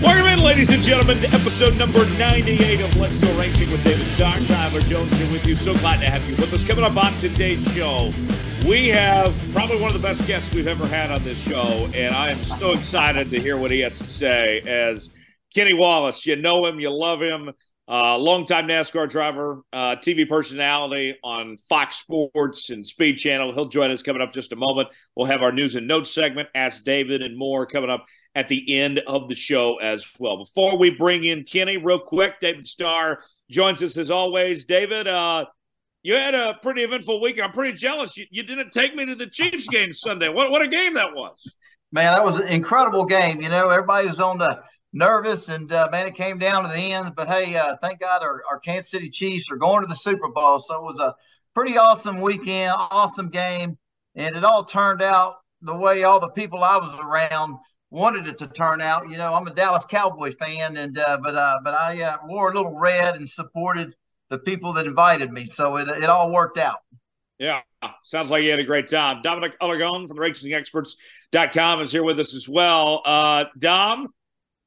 Welcome in, ladies and gentlemen, to episode number 98 of Let's Go Racing with David Starr. Tyler Jones here with you. So glad to have you with us. Coming up on today's show, we have probably one of the best guests we've ever had on this show, and I am so excited to hear what he has to say. As Kenny Wallace, you know him, you love him, uh, longtime NASCAR driver, uh, TV personality on Fox Sports and Speed Channel. He'll join us coming up just a moment. We'll have our news and notes segment, Ask David, and more coming up at the end of the show as well. Before we bring in Kenny, real quick, David Starr joins us as always. David, uh, you had a pretty eventful week. I'm pretty jealous. You, you didn't take me to the Chiefs game Sunday. What what a game that was! Man, that was an incredible game. You know, everybody was on the nervous, and uh, man, it came down to the end. But hey, uh, thank God our, our Kansas City Chiefs are going to the Super Bowl. So it was a pretty awesome weekend, awesome game, and it all turned out the way all the people I was around wanted it to turn out. You know, I'm a Dallas Cowboy fan, and uh, but uh, but I uh, wore a little red and supported the people that invited me. So it it all worked out. Yeah, sounds like you had a great time. Dominic Aragon from the RacingExperts.com is here with us as well. Uh, Dom,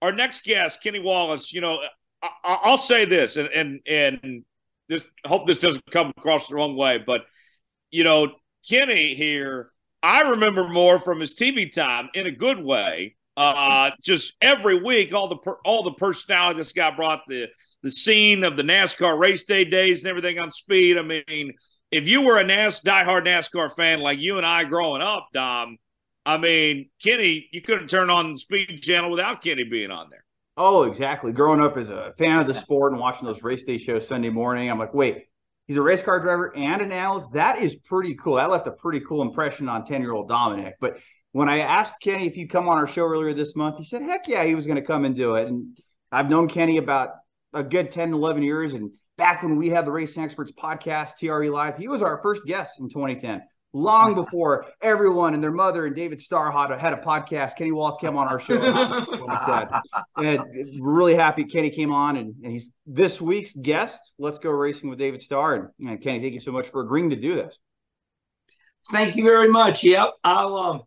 our next guest, Kenny Wallace. You know, I, will say this, and and and just hope this doesn't come across the wrong way, but you know, Kenny here I remember more from his TV time in a good way. Uh, just every week, all the per, all the personality this guy brought the the scene of the NASCAR race day days and everything on speed. I mean, if you were a NAS diehard NASCAR fan like you and I growing up, Dom, I mean, Kenny, you couldn't turn on the Speed Channel without Kenny being on there. Oh, exactly. Growing up as a fan of the sport and watching those race day shows Sunday morning, I'm like, wait, He's a race car driver and an analyst. That is pretty cool. That left a pretty cool impression on 10 year old Dominic. But when I asked Kenny if he'd come on our show earlier this month, he said, heck yeah, he was going to come and do it. And I've known Kenny about a good 10, 11 years. And back when we had the Racing Experts podcast, TRE Live, he was our first guest in 2010 long before everyone and their mother and David Starr had a, had a podcast. Kenny Wallace came on our show. and really happy Kenny came on, and, and he's this week's guest. Let's go racing with David Starr. And, and, Kenny, thank you so much for agreeing to do this. Thank you very much. Yep, I'll. Um,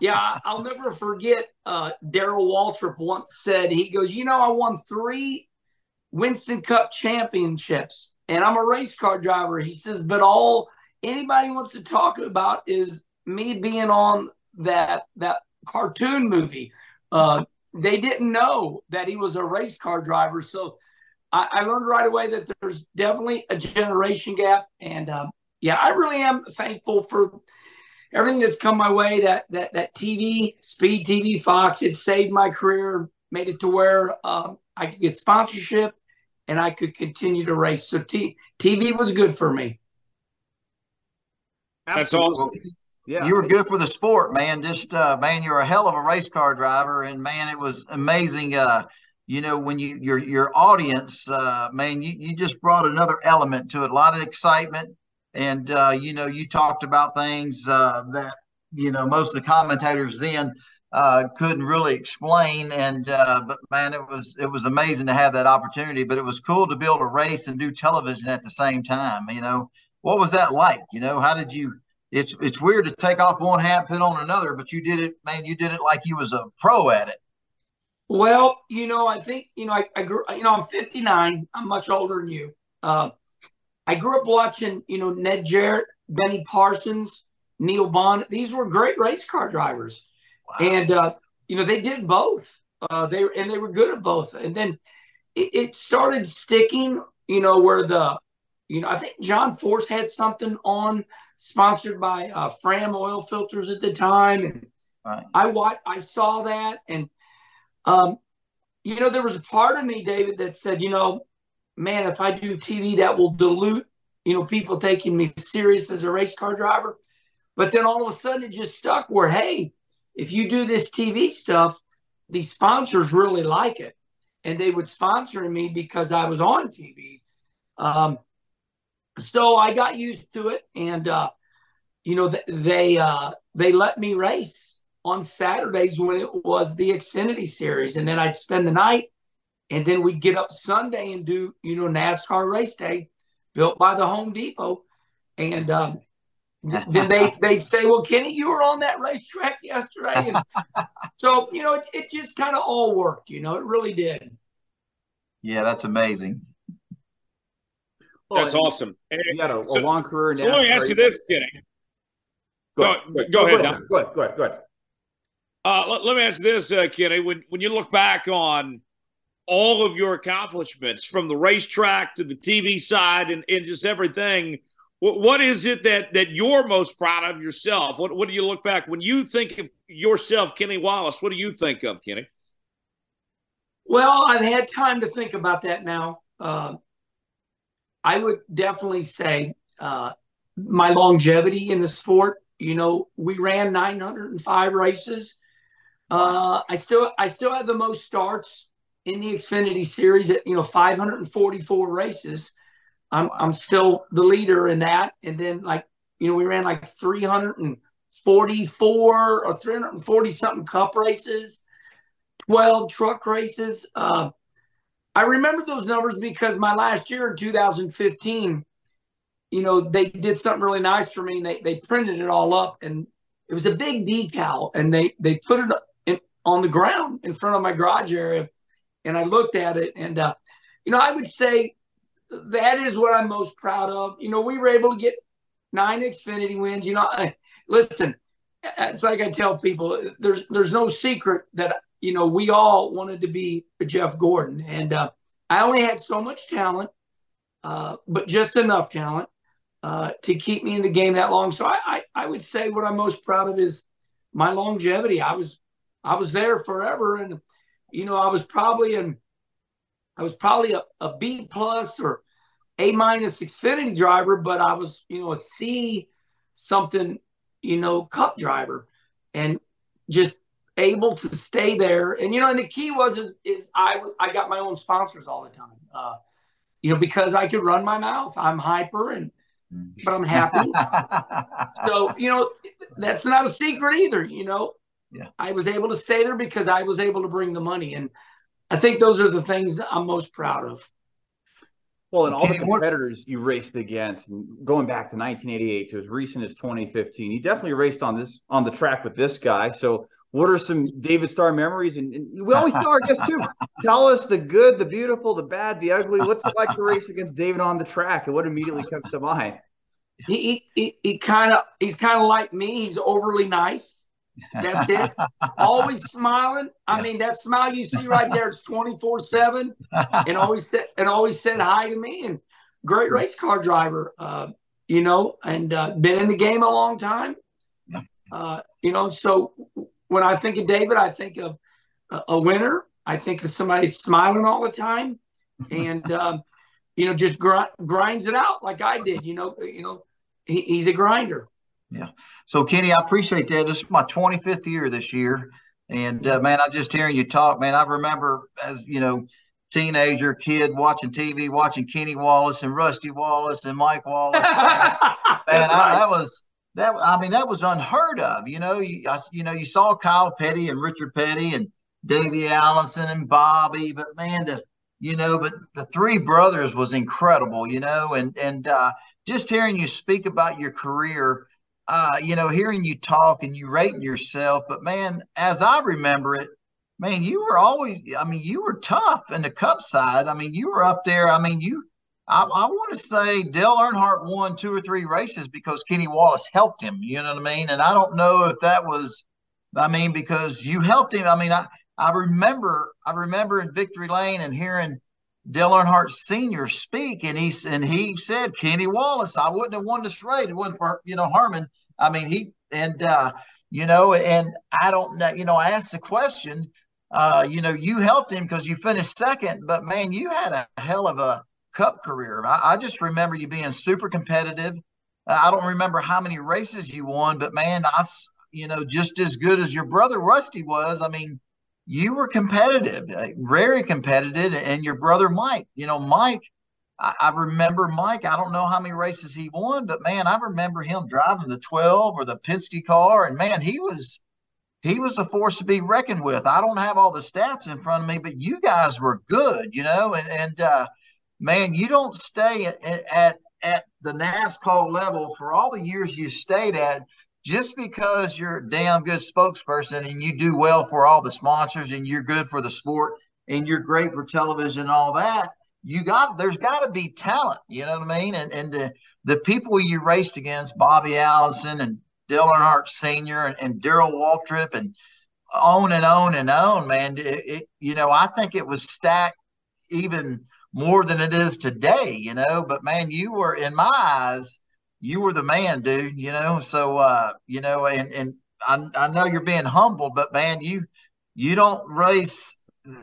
yeah, I'll never forget. Uh, Darrell Waltrip once said, "He goes, you know, I won three Winston Cup championships, and I'm a race car driver." He says, "But all." Anybody wants to talk about is me being on that that cartoon movie. Uh, they didn't know that he was a race car driver, so I, I learned right away that there's definitely a generation gap. And um, yeah, I really am thankful for everything that's come my way. That that that TV, Speed TV, Fox, it saved my career, made it to where um, I could get sponsorship and I could continue to race. So t- TV was good for me. That's awesome. Yeah. You were good for the sport, man. Just uh, man, you're a hell of a race car driver, and man, it was amazing. Uh, you know, when you your your audience, uh, man, you you just brought another element to it. A lot of excitement, and uh, you know, you talked about things uh, that you know most of the commentators then uh, couldn't really explain. And uh, but man, it was it was amazing to have that opportunity. But it was cool to be able to race and do television at the same time. You know, what was that like? You know, how did you? It's it's weird to take off one hat, put on another, but you did it, man. You did it like you was a pro at it. Well, you know, I think you know, I, I grew. You know, I'm 59. I'm much older than you. Uh, I grew up watching, you know, Ned Jarrett, Benny Parsons, Neil Bonnett. These were great race car drivers, wow. and uh, you know, they did both. Uh, they and they were good at both. And then it, it started sticking. You know, where the you know, I think John Force had something on sponsored by uh, Fram oil filters at the time, and right. I watched, I saw that, and um, you know, there was a part of me, David, that said, you know, man, if I do TV, that will dilute, you know, people taking me serious as a race car driver. But then all of a sudden, it just stuck where, hey, if you do this TV stuff, these sponsors really like it, and they would sponsor me because I was on TV. Um, so I got used to it, and uh, you know they uh, they let me race on Saturdays when it was the Xfinity Series, and then I'd spend the night, and then we'd get up Sunday and do you know NASCAR race day built by the Home Depot, and um, then they they'd say, "Well, Kenny, you were on that racetrack yesterday," and so you know, it, it just kind of all worked. You know, it really did. Yeah, that's amazing. That's awesome. You had a, a long career. so let me ask you this, Kenny. Go, Go, ahead. go Go ahead, ahead. Go ahead. Go ahead. Go ahead. Uh, let, let me ask you this, uh, Kenny. When when you look back on all of your accomplishments from the racetrack to the TV side and, and just everything, what, what is it that that you're most proud of yourself? What what do you look back when you think of yourself, Kenny Wallace? What do you think of, Kenny? Well, I've had time to think about that now. Uh, I would definitely say uh, my longevity in the sport. You know, we ran 905 races. Uh, I still I still have the most starts in the Xfinity series at you know 544 races. I'm. I'm still the leader in that. And then like you know we ran like 344 or 340 something Cup races, 12 truck races. Uh, I remember those numbers because my last year in 2015, you know, they did something really nice for me. And they they printed it all up, and it was a big decal, and they they put it in, on the ground in front of my garage area, and I looked at it, and uh, you know, I would say that is what I'm most proud of. You know, we were able to get nine Xfinity wins. You know, I, listen, it's like I tell people, there's there's no secret that you know we all wanted to be Jeff Gordon, and uh, I only had so much talent, uh, but just enough talent uh, to keep me in the game that long. So I, I I would say what I'm most proud of is my longevity. I was I was there forever, and you know I was probably in I was probably a, a B plus or A minus Xfinity driver, but I was, you know, a C something, you know, cup driver and just able to stay there. And, you know, and the key was, is, is I, I got my own sponsors all the time, uh, you know, because I could run my mouth. I'm hyper and, but I'm happy. so, you know, that's not a secret either. You know, yeah. I was able to stay there because I was able to bring the money. And, I think those are the things I'm most proud of. Well, and all the competitors you raced against, and going back to 1988 to as recent as 2015, you definitely raced on this on the track with this guy. So, what are some David Starr memories? And, and we always tell our guests too. Tell us the good, the beautiful, the bad, the ugly. What's it like to race against David on the track, and what immediately comes to mind? He he, he kind of he's kind of like me. He's overly nice. That's it. always smiling. I mean, that smile you see right there, it's 24 7 and always said and always said hi to me and great race car driver. Uh, you know, and uh, been in the game a long time. Uh, you know, so when I think of David, I think of a, a winner. I think of somebody smiling all the time, and um, you know, just gr- grinds it out like I did. You know, you know, he, he's a grinder. Yeah. So Kenny, I appreciate that. This is my 25th year this year. And uh, man, I just hearing you talk, man, I remember as, you know, teenager kid watching TV, watching Kenny Wallace and Rusty Wallace and Mike Wallace. man, I, that was that. I mean, that was unheard of. You know, you, I, you know, you saw Kyle Petty and Richard Petty and Davey Allison and Bobby, but man, the you know, but the three brothers was incredible. You know, and and uh, just hearing you speak about your career uh, you know, hearing you talk and you rating yourself. But man, as I remember it, man, you were always, I mean, you were tough in the cup side. I mean, you were up there. I mean, you, I, I want to say Dale Earnhardt won two or three races because Kenny Wallace helped him. You know what I mean? And I don't know if that was, I mean, because you helped him. I mean, I, I remember, I remember in Victory Lane and hearing Dale Earnhardt Sr. speak, and he and he said Kenny Wallace, I wouldn't have won this race. It wasn't for you know Herman. I mean, he and uh, you know, and I don't know. You know, I asked the question. Uh, you know, you helped him because you finished second, but man, you had a hell of a cup career. I, I just remember you being super competitive. Uh, I don't remember how many races you won, but man, I, you know, just as good as your brother Rusty was. I mean, you were competitive, uh, very competitive, and your brother Mike. You know, Mike I, I, remember Mike. I don't know how many races he won, but man, I remember him driving the 12 or the Penske car, and man, he was he was a force to be reckoned with. I don't have all the stats in front of me, but you guys were good, you know, and and uh, man, you don't stay at, at at the NASCAR level for all the years you stayed at, just because you're a damn good spokesperson and you do well for all the sponsors and you're good for the sport and you're great for television and all that, you got there's got to be talent. You know what I mean? And and the, the people you raced against, Bobby Allison and Dale Earnhardt Sr. and, and Darrell Waltrip and on and on and on, man. It, it, you know, I think it was stacked even more than it is today, you know. But man, you were in my eyes, you were the man, dude. You know, so uh, you know, and and I, I know you're being humble, but man, you you don't race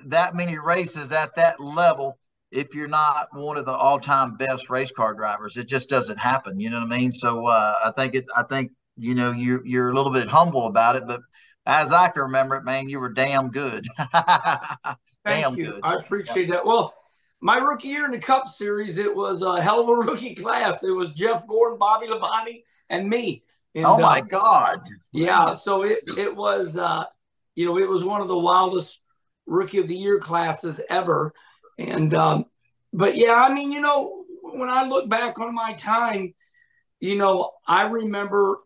that many races at that level if you're not one of the all-time best race car drivers. It just doesn't happen. You know what I mean? So uh, I think it. I think you know you're you're a little bit humble about it, but as I can remember it, man, you were damn good. Thank damn you. Good. I appreciate that. Well, my rookie year in the Cup Series, it was a hell of a rookie class. It was Jeff Gordon, Bobby Labonte, and me. And, oh my uh, God! Yeah, so it it was uh, you know it was one of the wildest rookie of the year classes ever, and um, but yeah, I mean you know when I look back on my time, you know I remember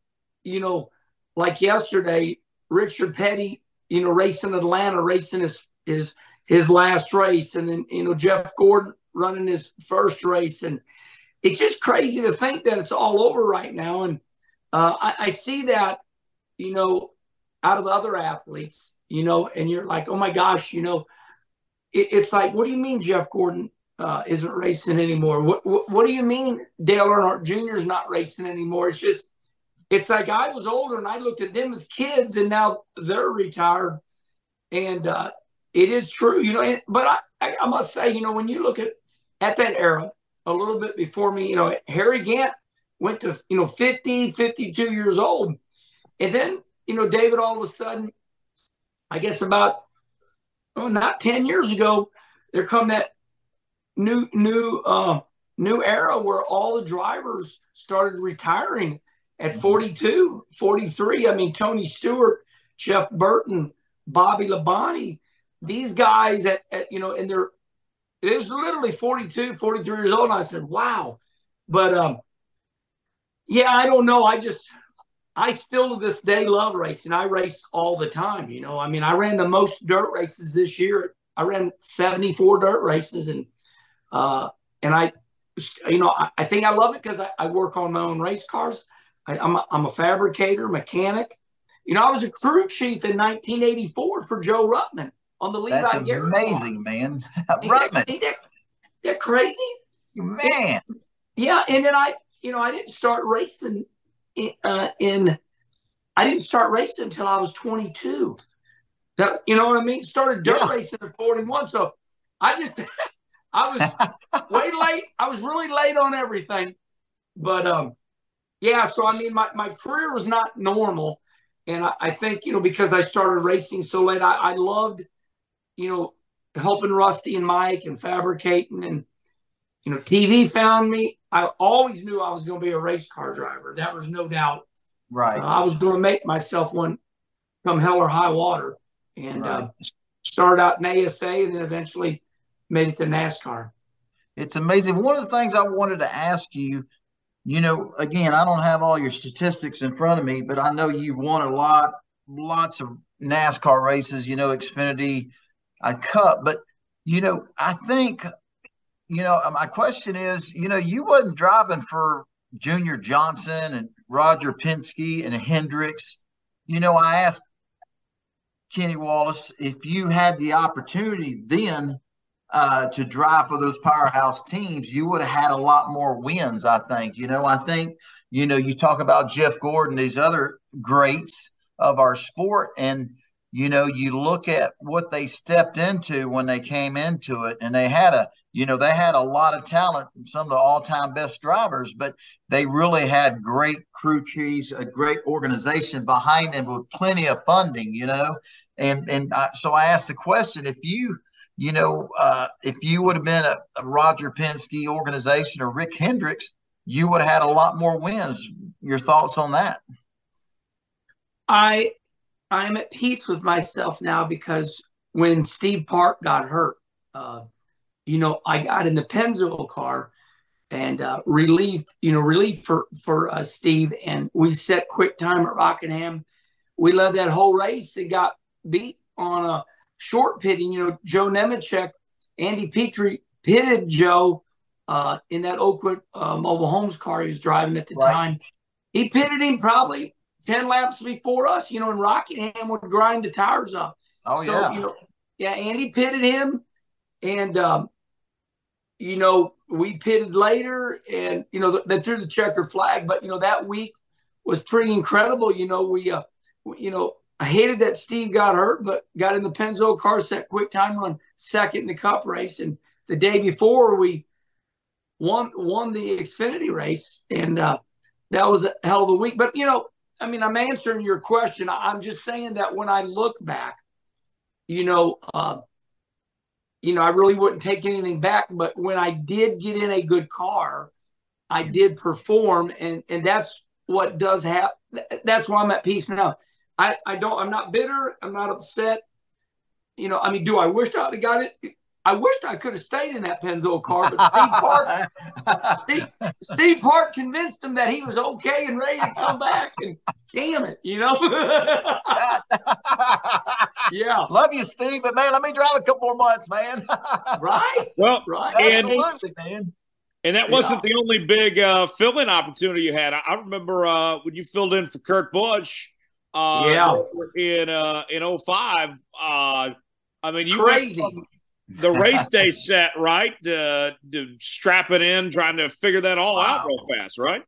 you know like yesterday Richard Petty you know racing Atlanta, racing his his his last race, and then you know Jeff Gordon running his first race, and it's just crazy to think that it's all over right now. And uh, I, I see that, you know, out of other athletes, you know, and you're like, oh my gosh, you know, it, it's like, what do you mean Jeff Gordon uh, isn't racing anymore? What, what, what do you mean Dale Earnhardt Jr. is not racing anymore? It's just, it's like I was older and I looked at them as kids, and now they're retired, and uh, it is true, you know. But I, I, must say, you know, when you look at at that era, a little bit before me, you know, Harry Gant went to you know 50, 52 years old, and then you know David all of a sudden, I guess about oh not ten years ago, there come that new new uh, new era where all the drivers started retiring at mm-hmm. 42, 43. I mean, Tony Stewart, Jeff Burton, Bobby Labonte, these guys at, at you know, in their it was literally 42, 43 years old. And I said, wow. But um, yeah, I don't know. I just I still to this day love racing. I race all the time. You know, I mean, I ran the most dirt races this year. I ran 74 dirt races and uh and I you know, I, I think I love it because I, I, work on my own race cars. I, am a, I'm a fabricator, mechanic. You know, I was a crew chief in 1984 for Joe Ruttman on the Levi That's amazing, man. Ruttman. Ain't that, that crazy? Man. Yeah. And then I, you know, I didn't start racing in, uh, in I didn't start racing until I was 22. That, you know what I mean? Started dirt yeah. racing at 41. So I just, I was way late. I was really late on everything. But um, yeah, so I mean, my, my career was not normal. And I, I think, you know, because I started racing so late, I, I loved – you know, helping Rusty and Mike and fabricating and you know, TV found me. I always knew I was going to be a race car driver. That was no doubt. Right. Uh, I was going to make myself one come hell or high water and uh, right. uh, started out in ASA and then eventually made it to NASCAR. It's amazing. One of the things I wanted to ask you, you know, again, I don't have all your statistics in front of me, but I know you've won a lot, lots of NASCAR races, you know, Xfinity, I cut. But you know, I think you know my question is, you know, you wasn't driving for Junior Johnson and Roger Penske and Hendricks. You know, I asked Kenny Wallace if you had the opportunity then uh, to drive for those powerhouse teams, you would have had a lot more wins. I think. You know, I think you know you talk about Jeff Gordon, these other greats of our sport, and you know, you look at what they stepped into when they came into it, and they had a, you know, they had a lot of talent, some of the all-time best drivers, but they really had great crew chiefs, a great organization behind them with plenty of funding, you know, and and I, so I asked the question: if you, you know, uh, if you would have been a, a Roger Penske organization or Rick Hendricks, you would have had a lot more wins. Your thoughts on that? I I'm at peace with myself now because when Steve Park got hurt, uh, you know, I got in the Pennzoil car and uh, relief, you know, relief for for uh, Steve. And we set quick time at Rockingham. We led that whole race and got beat on a short pitting. You know, Joe Nemechek, Andy Petree pitted Joe uh, in that Oakwood uh, mobile homes car he was driving at the right. time. He pitted him probably 10 laps before us, you know, and Rockingham would grind the tires up. Oh, so, yeah. You know, yeah, Andy pitted him. And, um, you know, we pitted later and, you know, they threw the checker flag. But, you know, that week was pretty incredible. You know, we, uh, you know, I hated that Steve got hurt, but got in the Pennzoil car set quick time run second in the cup race. And the day before we won won the Xfinity race. And uh, that was a hell of a week. But, you know, I mean, I'm answering your question. I'm just saying that when I look back, you know, uh, you know, I really wouldn't take anything back. But when I did get in a good car, I did perform, and and that's what does happen. That's why I'm at peace now. I I don't. I'm not bitter. I'm not upset. You know, I mean, do I wish I'd have got it? I wished I could have stayed in that Pennzoil car, but Steve Park, Steve, Steve Park convinced him that he was okay and ready to come back. And damn it, you know. yeah. Love you, Steve, but man, let me drive a couple more months, man. right. Well, right. Absolutely, and, man. And that wasn't yeah. the only big uh, fill-in opportunity you had. I, I remember uh, when you filled in for Kurt Busch. Uh, yeah. In uh, in 05. Uh, I mean, you crazy the race day set, right? Uh, to strap it in, trying to figure that all wow. out real fast, right?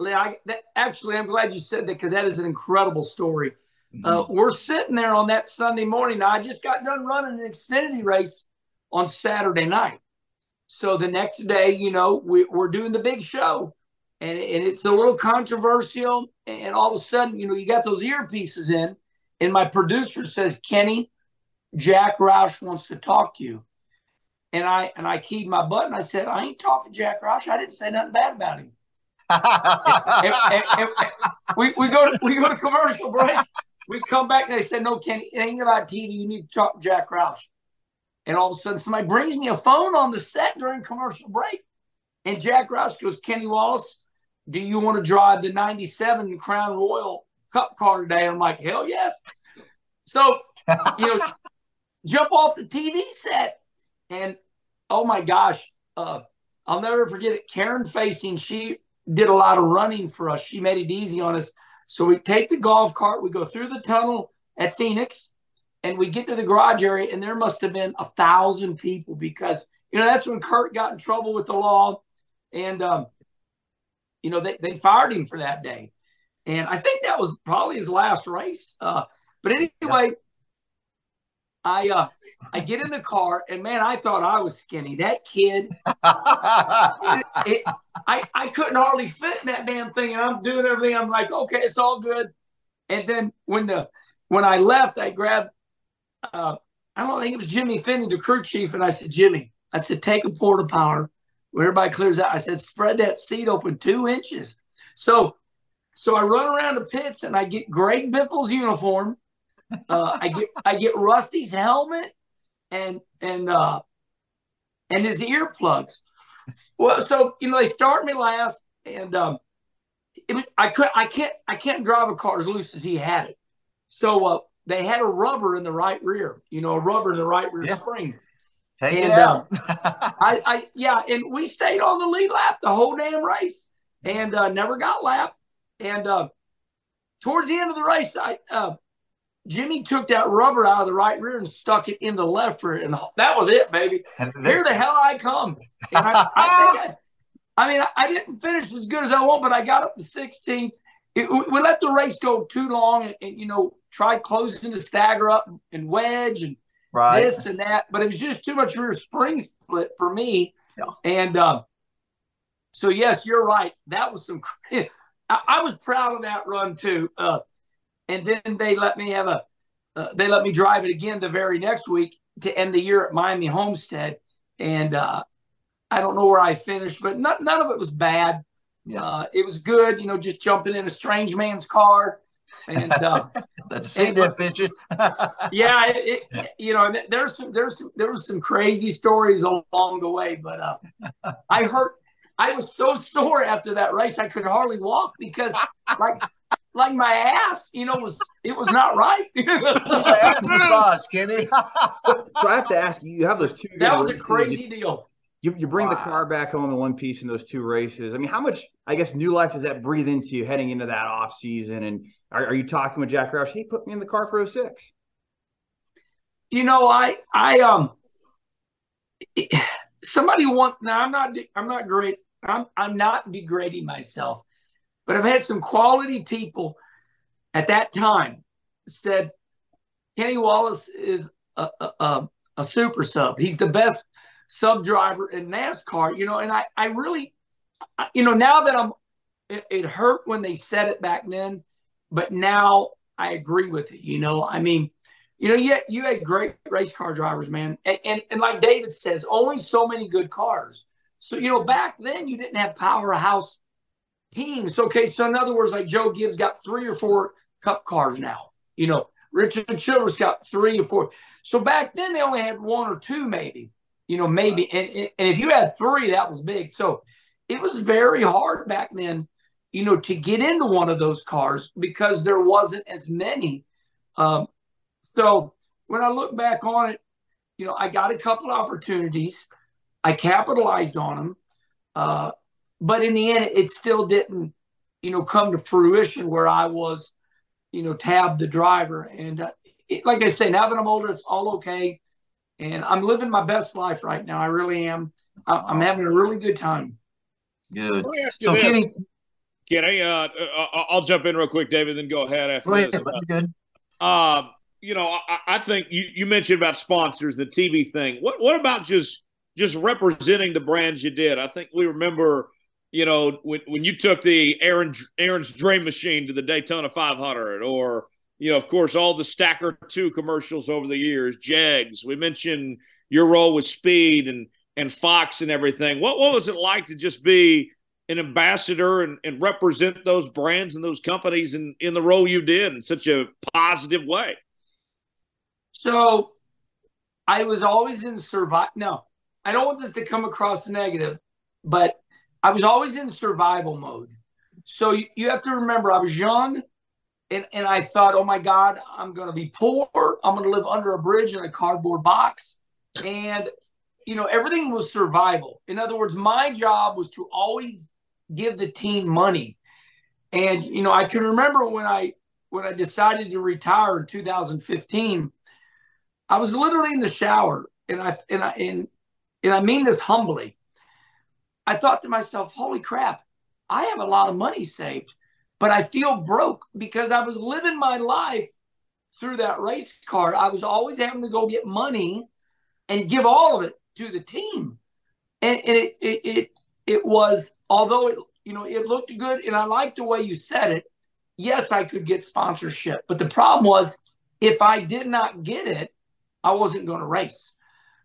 I, that, actually, I'm glad you said that because that is an incredible story. Mm-hmm. Uh, we're sitting there on that Sunday morning. Now, I just got done running an Xfinity race on Saturday night. So the next day, you know, we, are doing the big show, and, and it's a little controversial. And all of a sudden, you know, you got those earpieces in, and my producer says, Kenny, Jack Roush wants to talk to you and I and I keyed my button. I said, I ain't talking Jack Roush. I didn't say nothing bad about him. and, and, and, we, we go to we go to commercial break. We come back and they said, No, Kenny, it ain't about TV. You need to talk to Jack Roush. And all of a sudden, somebody brings me a phone on the set during commercial break. And Jack Roush goes, Kenny Wallace, do you want to drive the 97 Crown Royal Cup car today? I'm like, hell yes. So, you know, jump off the TV set and oh my gosh, uh, I'll never forget it. Karen Facing, she did a lot of running for us. She made it easy on us. So we take the golf cart, we go through the tunnel at Phoenix, and we get to the garage area, and there must have been a thousand people because you know that's when Kurt got in trouble with the law, and um, you know they, they fired him for that day, and I think that was probably his last race. Uh, but anyway, I uh I get in the car and man, I thought I was skinny. That kid, it, it, I I couldn't hardly fit in that damn thing, and I'm doing everything. I'm like, okay, it's all good. And then when the when I left, I grabbed uh I don't think it was Jimmy Fennig, the crew chief, and I said, Jimmy, I said, take a porta power when everybody clears out. I said, spread that seat open two inches. So so I run around the pits and I get Greg Biffle's uniform uh, I get I get Rusty's helmet and and uh, and his earplugs. Well, so you know they start me last, and um, it, I could I can't I can't drive a car as loose as he had it. So uh, they had a rubber in the right rear, you know, a rubber in the right rear yeah. spring. Take and, uh, I, I yeah, and we stayed on the lead lap the whole damn race, and uh, never got lap. And uh, towards the end of the race, I uh, Jimmy took that rubber out of the right rear and stuck it in the left rear, and that was it, baby. Here the hell I come. And I, I think I, I mean, I, didn't finish as good as I want, but I got up to 16th. It, we let the race go too long, and, and, you know, tried closing the stagger up and wedge and right. this and that, but it was just too much rear spring split for me. Yeah. And uh, so, yes, you're right. That was some. I, I was proud of that run too. Uh, and then they let me have a uh, they let me drive it again the very next week to end the year at Miami Homestead, and uh, I don't know where I finished, but not, none of it was bad. Yeah. Uh, it was good, you know, just jumping in a strange man's car. And uh, that's didn't yeah, it, it, you know, there's some, there's some, there was some crazy stories along the way, but uh, I hurt I was so sore after that race I could hardly walk because like like my ass, you know, was it was not right. ass massage, Kenny. so I have to ask you, you have those two. That was races. a crazy you, deal. You, you bring wow. the car back home in one piece in those two races. I mean, how much, I guess, new life does that breathe into you heading into that off season? And are, are you talking with Jack Roush? Hey, put me in the car for 06. You know, I, I, um, somebody want, now I'm not, I'm not great. I'm, I'm not degrading myself, but I've had some quality people at that time said Kenny Wallace is a, a, a, super sub. He's the best sub driver in NASCAR, you know, and I, I really, you know, now that I'm, it, it hurt when they said it back then, but now I agree with it. You know, I mean, you know, you had, you had great race car drivers, man. And, and, and like David says, only so many good cars. So, you know, back then you didn't have powerhouse teams. Okay. So, in other words, like Joe Gibbs got three or four cup cars now. You know, Richard Childress got three or four. So back then they only had one or two, maybe you know, maybe. And, and if you had three, that was big. So it was very hard back then, you know, to get into one of those cars because there wasn't as many. Um, so when I look back on it, you know, I got a couple opportunities. I capitalized on them. Uh, but in the end, it still didn't, you know, come to fruition where I was, you know, tab the driver. And uh, it, like I say, now that I'm older, it's all okay and I'm living my best life right now. I really am. I'm having a really good time. Good. So, Kenny, Kenny, uh, uh, I'll jump in real quick, David, then go ahead after. Go ahead, this. good. Uh, you know, I, I, think you, you mentioned about sponsors, the TV thing. What what about just just representing the brands you did? I think we remember, you know, when when you took the Aaron Aaron's Dream Machine to the Daytona 500, or you know, of course, all the Stacker 2 commercials over the years, Jegs. We mentioned your role with Speed and and Fox and everything. What what was it like to just be an ambassador and, and represent those brands and those companies in, in the role you did in such a positive way? So I was always in survival. No, I don't want this to come across negative, but I was always in survival mode. So you, you have to remember, I was young and, and I thought, oh my God, I'm going to be poor. I'm going to live under a bridge in a cardboard box. And, you know, everything was survival. In other words, my job was to always give the team money. And, you know, I can remember when I, when I decided to retire in 2015, I was literally in the shower and I, and I, and, and I mean this humbly. I thought to myself, holy crap, I have a lot of money saved but I feel broke because I was living my life through that race car. I was always having to go get money and give all of it to the team. And, and it, it, it, it was, although it, you know, it looked good and I liked the way you said it. Yes, I could get sponsorship, but the problem was if I did not get it, I wasn't going to race.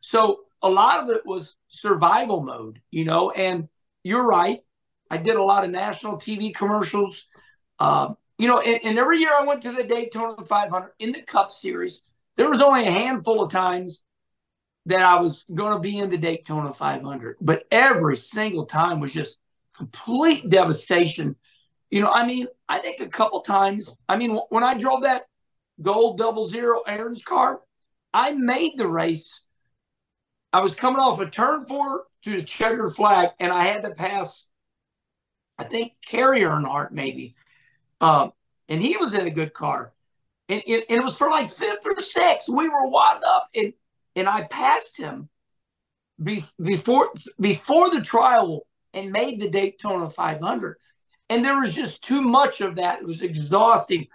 So a lot of it was survival mode, you know, and you're right. I did a lot of national TV commercials. Um, you know, and, and, every year I went to the Daytona 500 in the Cup Series. There was only a handful of times that I was going to be in the Daytona 500, but every single time was just complete devastation. You know, I mean, I think a couple times. I mean, when I drove that gold double zero Aaron's car, I made the race. I was coming off a turn four to the checkered flag, and I had to pass. I think Kerry Earnhardt maybe um, and he was in a good car. And, and, and, it was for like fifth or sixth. We were wound up and and I passed him be, before before the tri-oval and made the Daytona 500. And there was just too much of that. It was exhausting.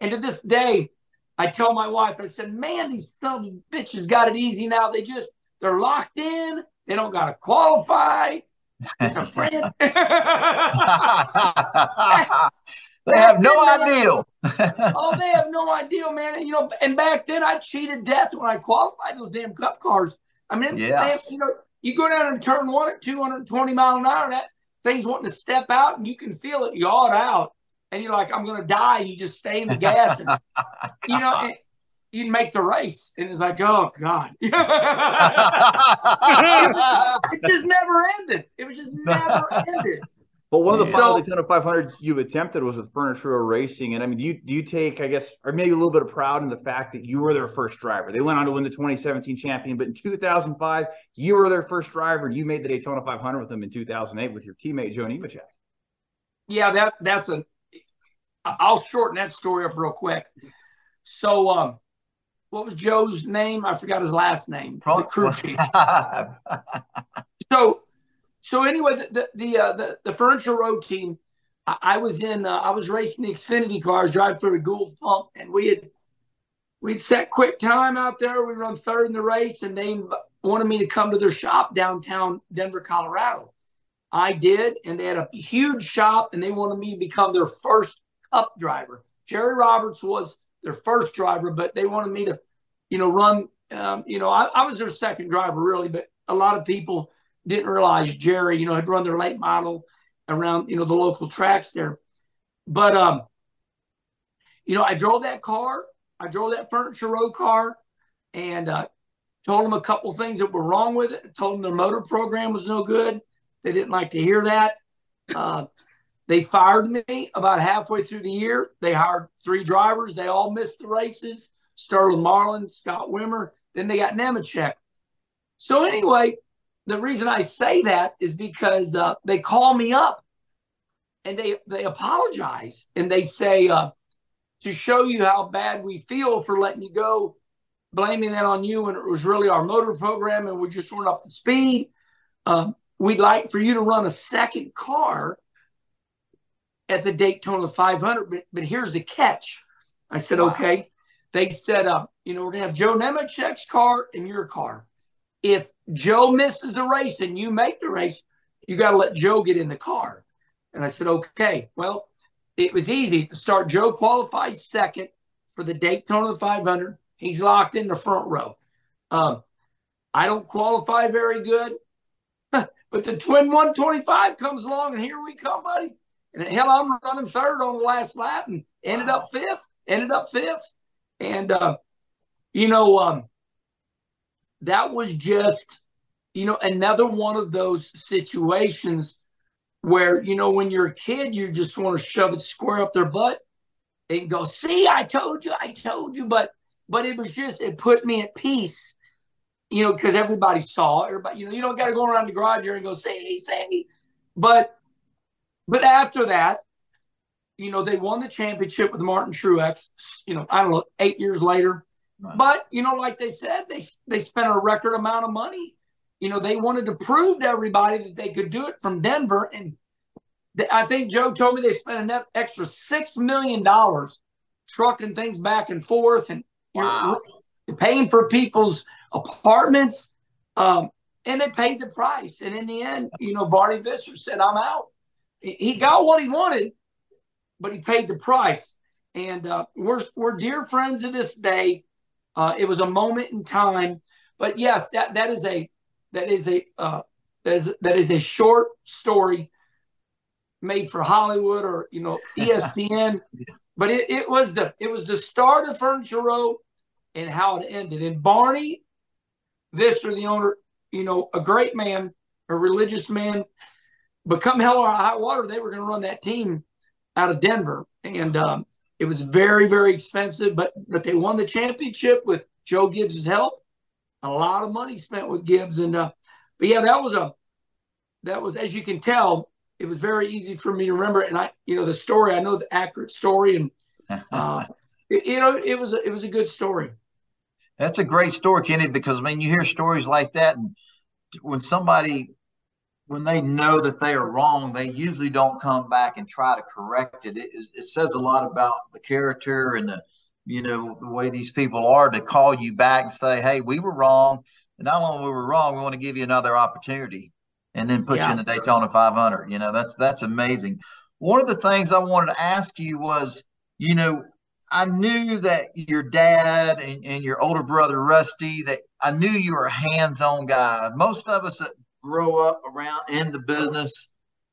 And to this day, I tell my wife, I said, man, these son bitches got it easy now. They just, they're locked in. They don't got to qualify. It's a friend. They have no idea. oh, they have no idea, man. And, you know, and back then I cheated death when I qualified those damn cup cars. I mean, yes. you know, you go down and turn one at 220 mile an hour, and that thing's wanting to step out and you can feel it yaw out. And you're like, I'm going to die. And you just stay in the gas. And, you know, and, you'd make the race. And it's like, oh God. it just never ended. It was just never ended. But one of the final Daytona 500s you've attempted was with Furniture Racing, and I mean, do you do you take, I guess, or maybe a little bit of proud in the fact that you were their first driver? They went on to win the 2017 champion, but in 2005, you were their first driver, and you made the Daytona 500 with them in 2008 with your teammate Joe Nemechek. Yeah, that that's a. I'll shorten that story up real quick. So, um, what was Joe's name? I forgot his last name. Probably, the crew chief. so so anyway, the the the, uh, the, the Furniture Row team, I, I was in. Uh, I was racing the Xfinity cars, driving for the Gould Pump, and we had we'd set quick time out there. We run third in the race, and they wanted me to come to their shop downtown Denver, Colorado. I did, and they had a huge shop, and they wanted me to become their first Cup driver. Jerry Roberts was their first driver, but they wanted me to, you know, run. Um, you know, I, I was their second driver, really, but a lot of people didn't realize Jerry, you know, had run their late model around, you know, the local tracks there. But, um, you know, I drove that car. I drove that Furniture Row car and uh, told them a couple things that were wrong with it. I told them their motor program was no good. They didn't like to hear that. Uh, they fired me about halfway through the year. They hired three drivers. They all missed the races. Sterling Marlin, Scott Wimmer. Then they got Nemechek. So anyway, the reason I say that is because uh, they call me up and they they apologize and they say uh, to show you how bad we feel for letting you go, blaming that on you when it was really our motor program and we just weren't up to speed. Uh, we'd like for you to run a second car at the Daytona 500, but, but here's the catch. I said, wow. okay. They said, uh, you know, we're gonna have Joe Nemechek's car and your car if Joe misses the race and you make the race, you got to let Joe get in the car. And I said, okay. Well, it was easy to start. Joe qualified second for the Daytona 500. He's locked in the front row. Um, I don't qualify very good, but the twin 125 comes along, and here we come, buddy. And hell, I'm running third on the last lap and ended up fifth. Ended up fifth, and uh, you know, um, that was just, you know, another one of those situations where, you know, when you're a kid, you just want to shove it square up their butt and go, see, I told you, I told you. But, but it was just, it put me at peace, you know, because everybody saw, everybody, you know, you don't got to go around the garage here and go, see, see. But, but after that, you know, they won the championship with Martin Truex, you know, I don't know, eight years later. But you know, like they said, they they spent a record amount of money. You know, they wanted to prove to everybody that they could do it from Denver, and they, I think Joe told me they spent an extra six million dollars trucking things back and forth and wow. paying for people's apartments. Um, and they paid the price. And in the end, you know, Barney Visser said, I'm out. He got what he wanted, but he paid the price. And uh, we're, we're dear friends to this day. Uh, it was a moment in time, but yes, that that is a that is a uh, that is that is a short story made for Hollywood or you know ESPN. but it, it was the it was the start of Furniture Row and how it ended. And Barney Visser, the owner, you know, a great man, a religious man. But come hell or high water, they were going to run that team out of Denver, and um, it was very, very expensive, but but they won the championship with Joe Gibbs' help. A lot of money spent with Gibbs, and uh, but yeah, that was a that was as you can tell, it was very easy for me to remember. And I, you know, the story, I know the accurate story, and uh, it, you know, it was a, it was a good story. That's a great story, Kenny, because I mean, you hear stories like that, and when somebody when they know that they are wrong, they usually don't come back and try to correct it. It, it says a lot about the character and the, you know, the way these people are to call you back and say, "Hey, we were wrong, and not only were we were wrong, we want to give you another opportunity, and then put yeah. you in the Daytona 500." You know, that's that's amazing. One of the things I wanted to ask you was, you know, I knew that your dad and, and your older brother Rusty, that I knew you were a hands-on guy. Most of us grow up around in the business,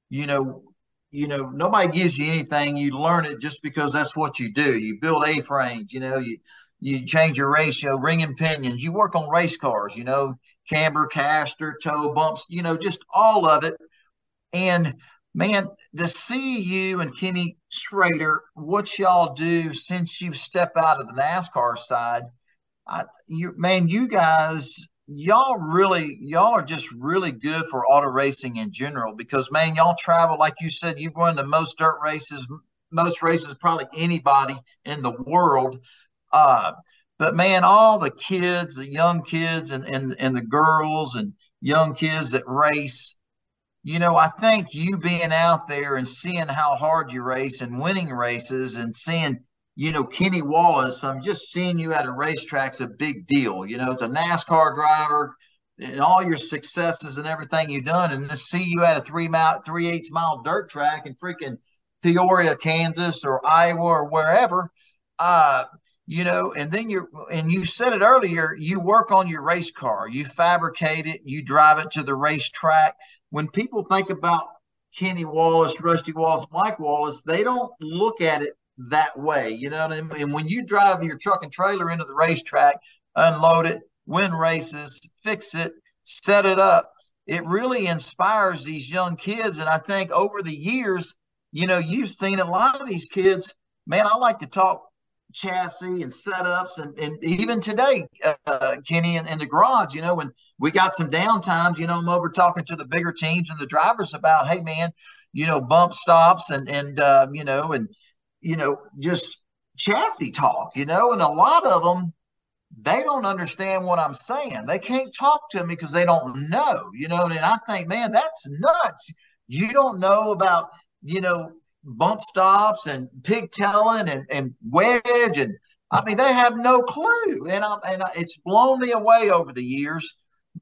you know, you know, nobody gives you anything. You learn it just because that's what you do. You build A frames, you know, you you change your ratio, ring and pinions. You work on race cars, you know, camber, caster, toe bumps, you know, just all of it. And man, to see you and Kenny Schrader, what y'all do since you've stepped out of the NASCAR side, I, you man, you guys, y'all really, y'all are just really good for auto racing in general because man, y'all travel like you said, you've run the most dirt races, most races probably anybody in the world. Uh, but man, all the kids, the young kids, and and and the girls and young kids that race, you know, I think you being out there and seeing how hard you race and winning races and seeing, you know, Kenny Wallace, I'm just seeing you at a racetrack's a big deal. You know, it's a NASCAR driver and all your successes and everything you've done, and to see you at a three mile, three eighths mile dirt track in freaking Peoria, Kansas, or Iowa, or wherever. Uh, you know, and then you're and you said it earlier, you work on your race car, you fabricate it, you drive it to the racetrack. When people think about Kenny Wallace, Rusty Wallace, Mike Wallace, they don't look at it that way. You know what I mean? And when you drive your truck and trailer into the racetrack, unload it, win races, fix it, set it up, it really inspires these young kids. And I think over the years, you know, you've seen a lot of these kids. Man, I like to talk chassis and setups and, and even today uh, kenny in, in the garage you know when we got some downtimes you know i'm over talking to the bigger teams and the drivers about hey man you know bump stops and and uh, you know and you know just chassis talk you know and a lot of them they don't understand what i'm saying. They can't talk to me because they don't know you know and i think man that's nuts. You don't know about you know bump stops and pigtailing and, and wedge and I mean they have no clue. And I'm and I, it's blown me away over the years.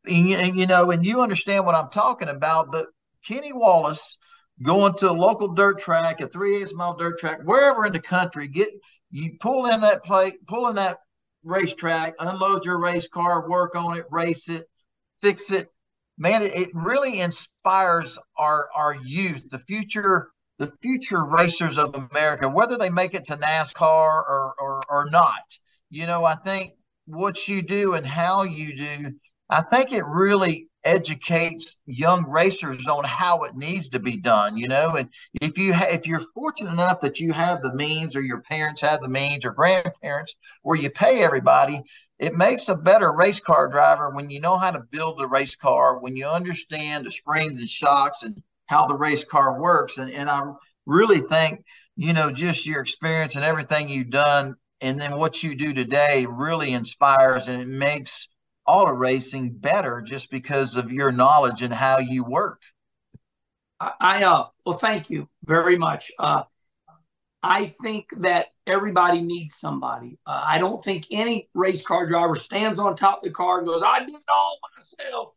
And, and, you know and you understand what I'm talking about but Kenny Wallace going to a local dirt track a 3 8 mile dirt track wherever in the country get you pull in that plate pull in that racetrack unload your race car work on it race it fix it man it, it really inspires our our youth the future the future racers of America, whether they make it to NASCAR or, or, or not. You know, I think what you do and how you do, I think it really educates young racers on how it needs to be done you know and if you ha- if you're fortunate enough that you have the means or your parents have the means or grandparents where you pay everybody it makes a better race car driver when you know how to build a race car when you understand the springs and shocks and how the race car works. And, and I really think, you know, just your experience and everything you've done and then what you do today really inspires and it makes auto racing better just because of your knowledge and how you work. I, uh well thank you very much. Uh I think that everybody needs somebody. Uh, I don't think any race car driver stands on top of the car and goes, "I did it all myself.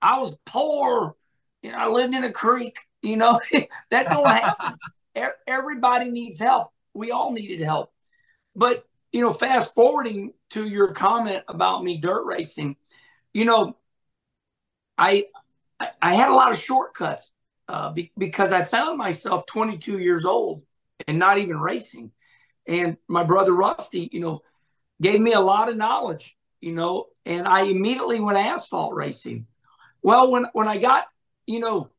I was poor you know, I lived in a creek. You know, that don't happen. Everybody needs help. We all needed help. But, you know, fast forwarding to your comment about me dirt racing, you know, I I had a lot of shortcuts uh, be, because I found myself 22 years old and not even racing. And my brother Rusty, you know, gave me a lot of knowledge, you know, and I immediately went asphalt racing. Well, when when I got you know,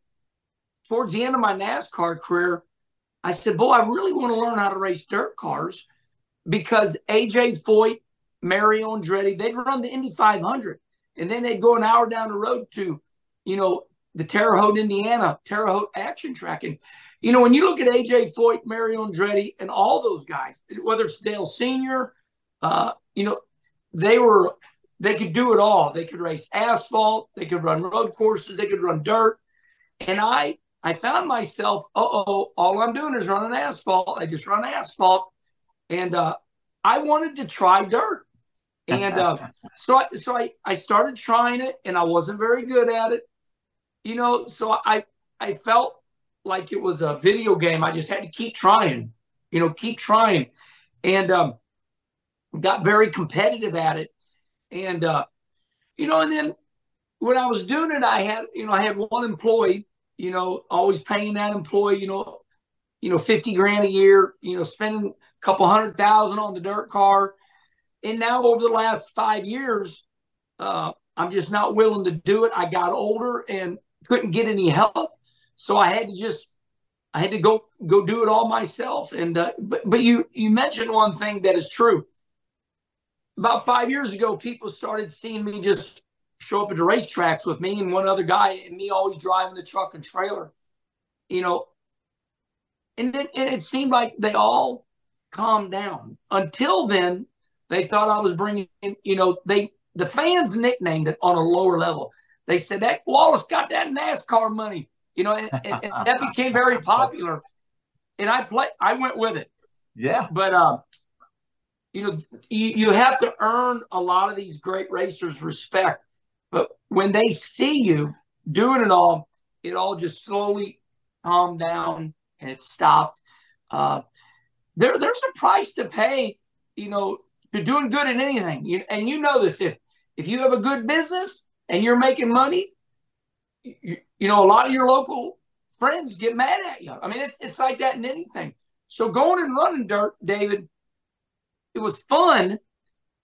towards the end of my NASCAR career, I said, boy, I really want to learn how to race dirt cars because AJ Foyt, Mario Andretti, they'd run the Indy 500 and then they'd go an hour down the road to, you know, the Terre Haute, Indiana, Terre Haute action track. And, you know, when you look at AJ Foyt, Mario Andretti, and all those guys, whether it's Dale Sr., uh, you know, they were they could do it all. They could race asphalt, they could run road courses, they could run dirt. And I I found myself, uh oh, all I'm doing is running asphalt. I just run asphalt. And uh, I wanted to try dirt. And uh, so I so I, I started trying it and I wasn't very good at it. You know, so I I felt like it was a video game. I just had to keep trying, you know, keep trying. And um, got very competitive at it and uh, you know, and then when I was doing it, I had you know I had one employee, you know, always paying that employee, you know, you know, fifty grand a year, you know, spending couple hundred thousand on the dirt car, and now over the last five years, uh, I'm just not willing to do it. I got older and couldn't get any help, so I had to just I had to go go do it all myself. And uh, but but you you mentioned one thing that is true. About five years ago, people started seeing me just show up at the racetracks with me and one other guy, and me always driving the truck and trailer. You know, and then and it seemed like they all calmed down. Until then, they thought I was bringing. You know, they the fans nicknamed it on a lower level. They said that Wallace got that NASCAR money you know, and, and, and that became very popular. And I play, I went with it. Yeah. But um, you know, you, you have to earn a lot of these great racers respect. But when they see you doing it all, it all just slowly calmed down and it stopped. Uh, there, there's a price to pay. You know, you're doing good in anything. You, and you know this if if you have a good business and you're making money, you, you know, a lot of your local friends get mad at you. I mean, it's, it's like that in anything. So going and running dirt, David, it was fun.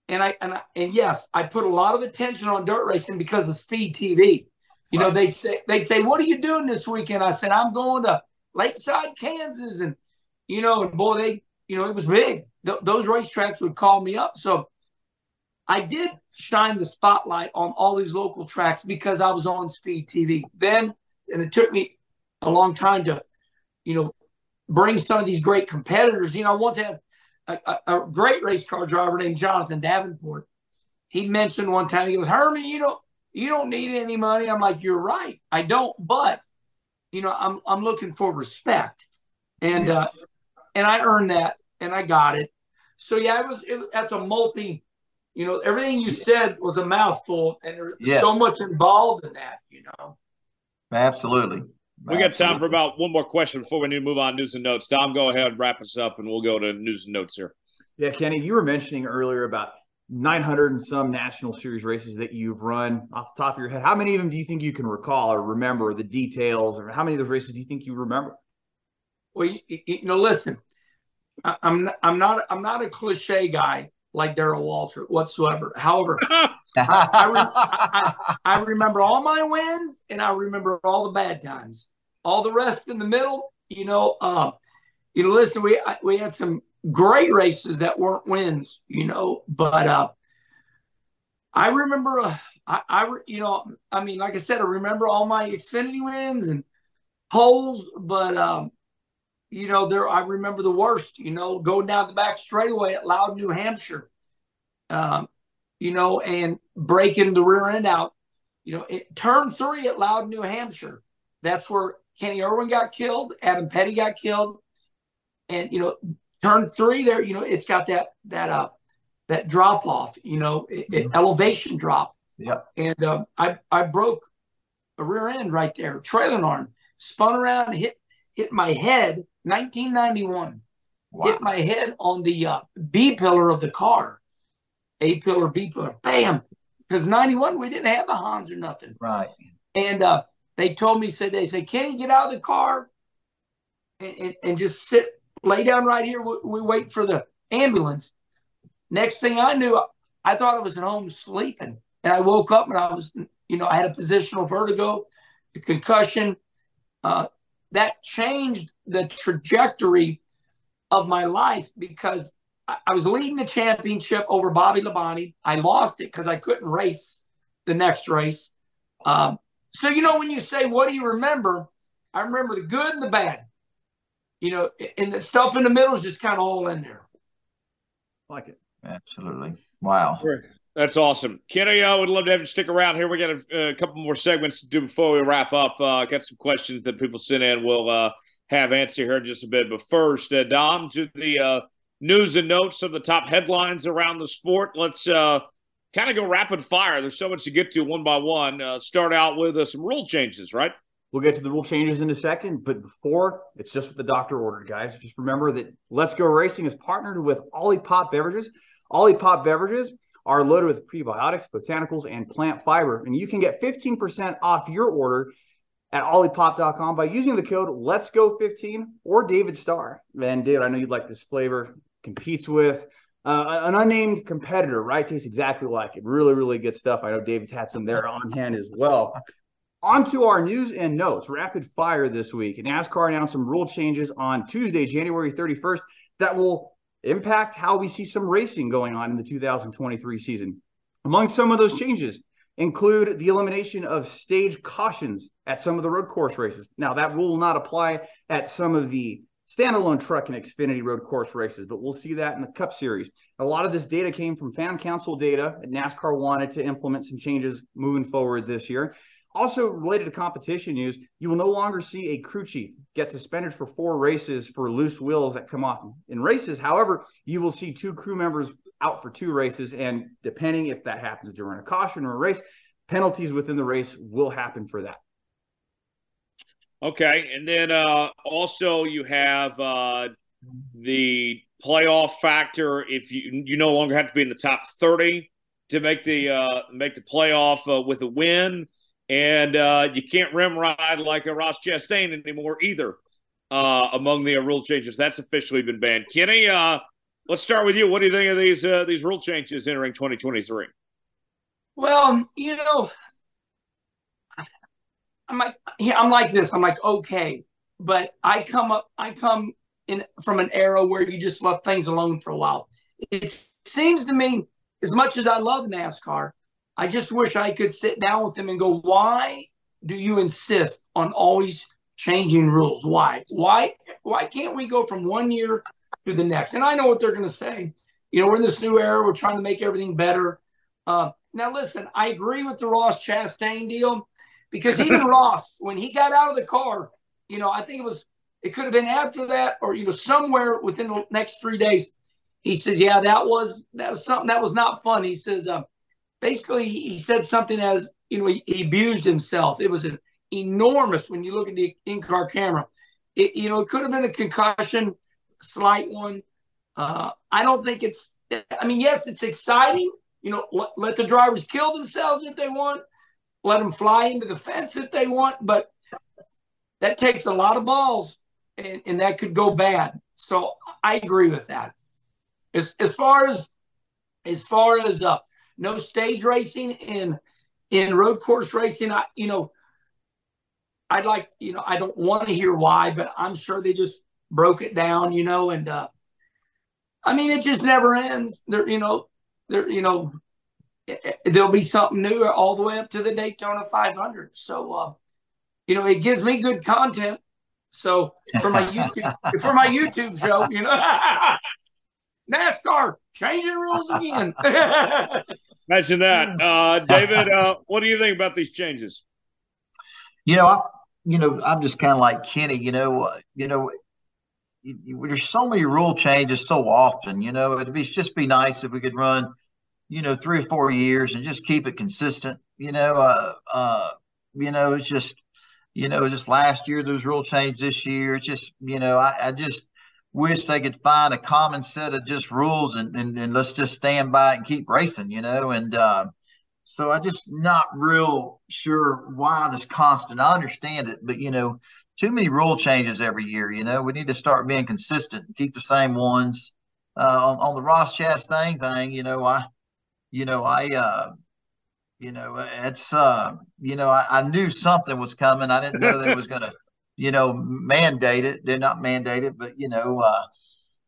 And I, and I, and yes, I put a lot of attention on dirt racing because of Speed TV. You right. know, they'd say they'd say, "What are you doing this weekend?" I said, "I'm going to Lakeside, Kansas," and you know, and boy, they, you know, it was big. Th- those racetracks would call me up. So I did shine the spotlight on all these local tracks because I was on Speed TV. Then, and it took me a long time to, you know, bring some of these great competitors. You know, I once had a, a, a great race car driver named Jonathan Davenport. He mentioned one time, he goes, Herman, you don't you don't need any money. I'm like, you're right. I don't, but you know, I'm I'm looking for respect. And yes. uh and I earned that and I got it. So yeah, it was it, that's a multi you know, everything you said was a mouthful, and there's yes. so much involved in that. You know, absolutely. We got time for about one more question before we need to move on news and notes. Dom, go ahead, wrap us up, and we'll go to news and notes here. Yeah, Kenny, you were mentioning earlier about 900 and some national series races that you've run off the top of your head. How many of them do you think you can recall or remember the details, or how many of those races do you think you remember? Well, you, you know, listen, I, I'm I'm not I'm not a cliche guy, like Darrell Waltrip whatsoever. However, I, I, I, remember all my wins and I remember all the bad times. All the rest in the middle, you know, uh, you know, listen, we we had some great races that weren't wins, you know, but uh, I remember, uh, I, I, you know, I mean, like I said, I remember all my Xfinity wins and holes, but um, you know, there I remember the worst, you know, going down the back straightaway at Loudon, New Hampshire, um, you know, and breaking the rear end out. You know, it, turn three at Loudon, New Hampshire. That's where Kenny Irwin got killed, Adam Petty got killed, and you know, turn three there. You know, it's got that that uh that drop off. You know, it, it, mm-hmm. elevation drop. Yep. And um, I I broke a rear end right there, trailing arm, spun around, hit hit my head 1991. Wow. Hit my head on the uh, B pillar of the car. A pillar, B pillar. Bam. Because 91, we didn't have the Hans or nothing. Right. And uh, they told me, said, they said, can you get out of the car and, and, and just sit, lay down right here? We, we, wait for the ambulance. Next thing I knew, I thought I was at home sleeping. And I woke up and I was, you know, I had a positional vertigo, a concussion. Uh, that changed the trajectory of my life because I, was leading the championship over Bobby Labonte. I lost it because I couldn't race the next race. Um, so, you know, when you say, what do you remember? I remember the good and the bad. You know, and the stuff in the middle is just kind of all in there. Like it. Absolutely. Wow. That's awesome. Kenny, I would love to have you stick around here. We got a, a couple more segments to do before we wrap up. Uh, got some questions that people sent in. We'll uh, have answer here in just a bit. But first, uh, Dom, to the uh, news and notes of the top headlines around the sport. Let's uh, kind of go rapid fire. There's so much to get to one by one. Uh, start out with uh, some rule changes, right? We'll get to the rule changes in a second, but before it's just what the doctor ordered, guys. Just remember that Let's Go Racing is partnered with Olipop Beverages. Olipop Beverages are loaded with prebiotics, botanicals, and plant fiber. And you can get 15% off your order at olipop.com by using the code Let's Go 15 or David Starr. And David, I know you'd like this flavor. Competes with Uh, an unnamed competitor, right? Tastes exactly like it. Really, really good stuff. I know David's had some there on hand as well. On to our news and notes. Rapid fire this week. NASCAR announced some rule changes on Tuesday, January 31st, that will impact how we see some racing going on in the 2023 season. Among some of those changes include the elimination of stage cautions at some of the road course races. Now, that rule will not apply at some of the standalone truck and Xfinity road course races, but we'll see that in the Cup Series. A lot of this data came from fan council data. NASCAR wanted to implement some changes moving forward this year. Also, related to competition news, you will no longer see a crew chief get suspended for four races for loose wheels that come off in races. However, you will see two crew members out for two races, and depending if that happens during a caution or a race, penalties within the race will happen for that. Okay, and then uh, also you have uh, the playoff factor. If you you no longer have to be in the top thirty to make the uh, make the playoff uh, with a win and uh, you can't rim ride like a Ross Chastain anymore either. Uh, among the uh, rule changes, that's officially been banned. Kenny, uh, let's start with you. What do you think of these uh, these rule changes entering 2023? Well, you know, I'm like I'm like this. I'm like okay, but I come up. I come in from an era where you just left things alone for a while. It seems to me, as much as I love NASCAR, I just wish I could sit down with them and go, why do you insist on always changing rules? Why? Why? Why can't we go from one year to the next? And I know what they're going to say. You know, we're in this new era. We're trying to make everything better. Uh, now, listen, I agree with the Ross Chastain deal because even Ross, when he got out of the car, you know, I think it was, it could have been after that or, you know, somewhere within the next three days. He says, yeah, that was, that was something that was not fun. He says, uh, basically he said something as you know he, he abused himself. It was an enormous when you look at the in-car camera. It, you know, it could have been a concussion, slight one. Uh, I don't think it's. I mean, yes, it's exciting. You know, let, let the drivers kill themselves if they want. Let them fly into the fence if they want. But that takes a lot of balls, and, and that could go bad. So I agree with that. As as far as as far as uh, no stage racing in in road course racing. I you know I'd like you know I don't want to hear why, but I'm sure they just broke it down, you know, and uh, I mean it just never ends. There you know there you know there'll be something new all the way up to the Daytona 500. So uh, you know it gives me good content. So for my YouTube for my YouTube show, you know. NASCAR changing rules again. Imagine that, uh, David. Uh, what do you think about these changes? You know, I, you know, I'm just kind of like Kenny. You know, uh, you know, you, you, there's so many rule changes so often. You know, it'd be just be nice if we could run, you know, three or four years and just keep it consistent. You know, uh, uh, you know, it's just, you know, just last year there was rule change. This year, it's just, you know, I, I just wish they could find a common set of just rules and, and, and let's just stand by and keep racing, you know. And uh, so I just not real sure why this constant. I understand it, but you know, too many rule changes every year. You know, we need to start being consistent and keep the same ones. Uh, on, on the Ross Chastain thing, you know, I, you know, I, uh, you know, it's, uh, you know, I, I knew something was coming. I didn't know they was to you know, mandate it. They're not mandated, but you know, uh,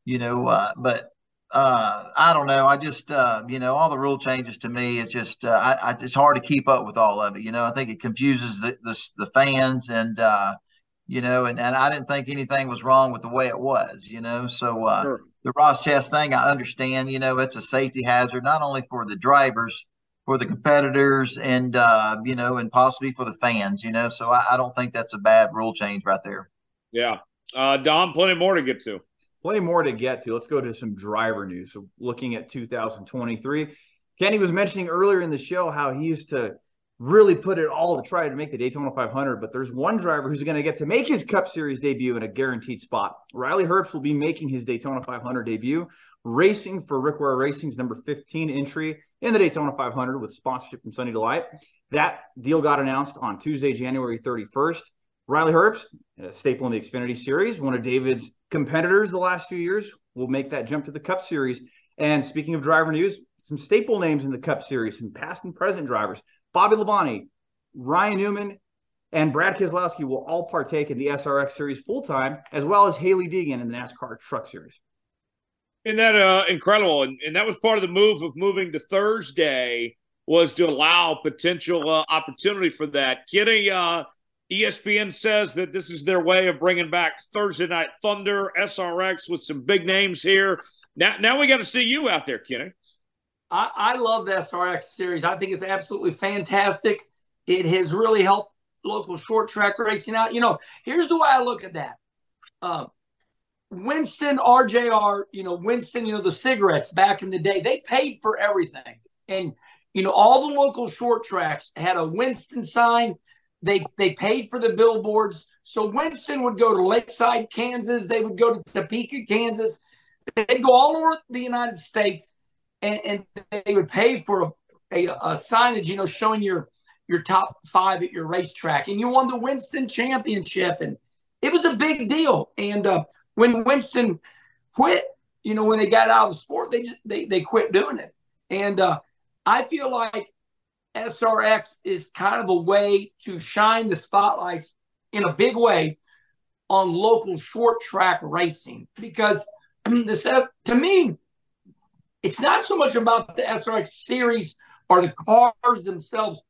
you know, uh, but uh, I don't know. I just, uh, you know, all the rule changes to me, it's just, uh, I, I, it's hard to keep up with all of it. You know, I think it confuses the, the, the fans and, uh, you know, and, and I didn't think anything was wrong with the way it was, you know. So uh, sure. the Ross Chest thing, I understand, you know, it's a safety hazard, not only for the drivers, for the competitors and uh, you know, and possibly for the fans. You know, so I, I don't think that's a bad rule change right there. Yeah, uh, Dom, plenty more to get to. Plenty more to get to. Let's go to some driver news. So, looking at 2023, Kenny was mentioning earlier in the show how he used to really put it all to try to make the Daytona 500. But there's one driver who's going to get to make his Cup Series debut in a guaranteed spot. Riley Herbst will be making his Daytona 500 debut, racing for Rick Ware Racing's number 15 entry in the Daytona 500 with sponsorship from Sunny Delight. That deal got announced on Tuesday, January 31st. Riley Herbst, a staple in the Xfinity Series, one of David's competitors the last few years, will make that jump to the Cup Series. And speaking of driver news, some staple names in the Cup Series, some past and present drivers. Bobby Labonte, Ryan Newman, and Brad Keselowski will all partake in the SRX Series full time, as well as Hailie Deegan in the NASCAR Truck Series. Isn't that uh, incredible? And, and that was part of the move of moving to Thursday was to allow potential uh, opportunity for that. Kenny, uh, ESPN says that this is their way of bringing back Thursday Night Thunder, SRX with some big names here. Now, now we got to see you out there, Kenny. I, I love the SRX series. I think it's absolutely fantastic. It has really helped local short track racing out. You know, here's the way I look at that. Uh, Winston, RJR, you know, Winston, you know, the cigarettes back in the day, they paid for everything. And, you know, all the local short tracks had a Winston sign. They they paid for the billboards. So Winston would go to Lakeside, Kansas. They would go to Topeka, Kansas. They'd go all over the United States and, and they would pay for a, a, a signage, you know, showing your your top five at your racetrack. And you won the Winston Championship. And it was a big deal. And uh, when Winston quit, you know, when they got out of the sport, they just, they they quit doing it. And uh, I feel like SRX is kind of a way to shine the spotlights in a big way on local short track racing because this to me, it's not so much about the SRX series or the cars themselves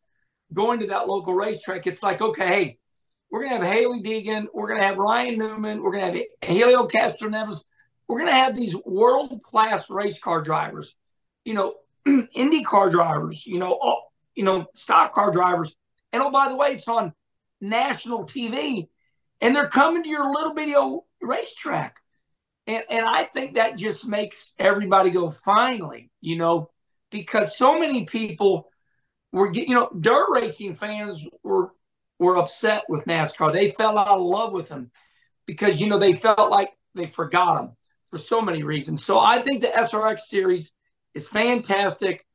going to that local racetrack. It's like, okay, hey, we're going to have Hailie Deegan. We're going to have Ryan Newman. We're going to have Helio Castroneves. We're going to have these world class race car drivers, you know, Indy car drivers, you know, all, you know, stock car drivers. And oh, by the way, it's on national TV, and they're coming to your little video racetrack. And, and I think that just makes everybody go, finally, you know, because so many people were, you know, dirt racing fans were were upset with NASCAR. They fell out of love with them because you know they felt like they forgot them for so many reasons. So I think the SRX series is fantastic.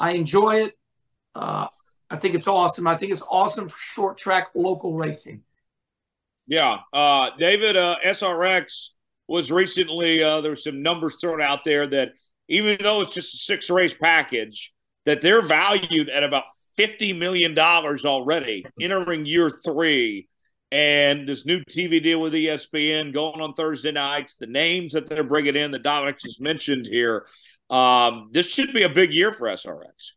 I enjoy it. Uh, I think it's awesome. I think it's awesome for short track local racing. Yeah, uh, David, uh, SRX was recently uh, there were some numbers thrown out there that even though it's just a six race package, that they're valued at about fifty million dollars already, entering year three. And this new TV deal with ESPN going on Thursday nights, the names that they're bringing in that Dominic just mentioned here, um, this should be a big year for SRX.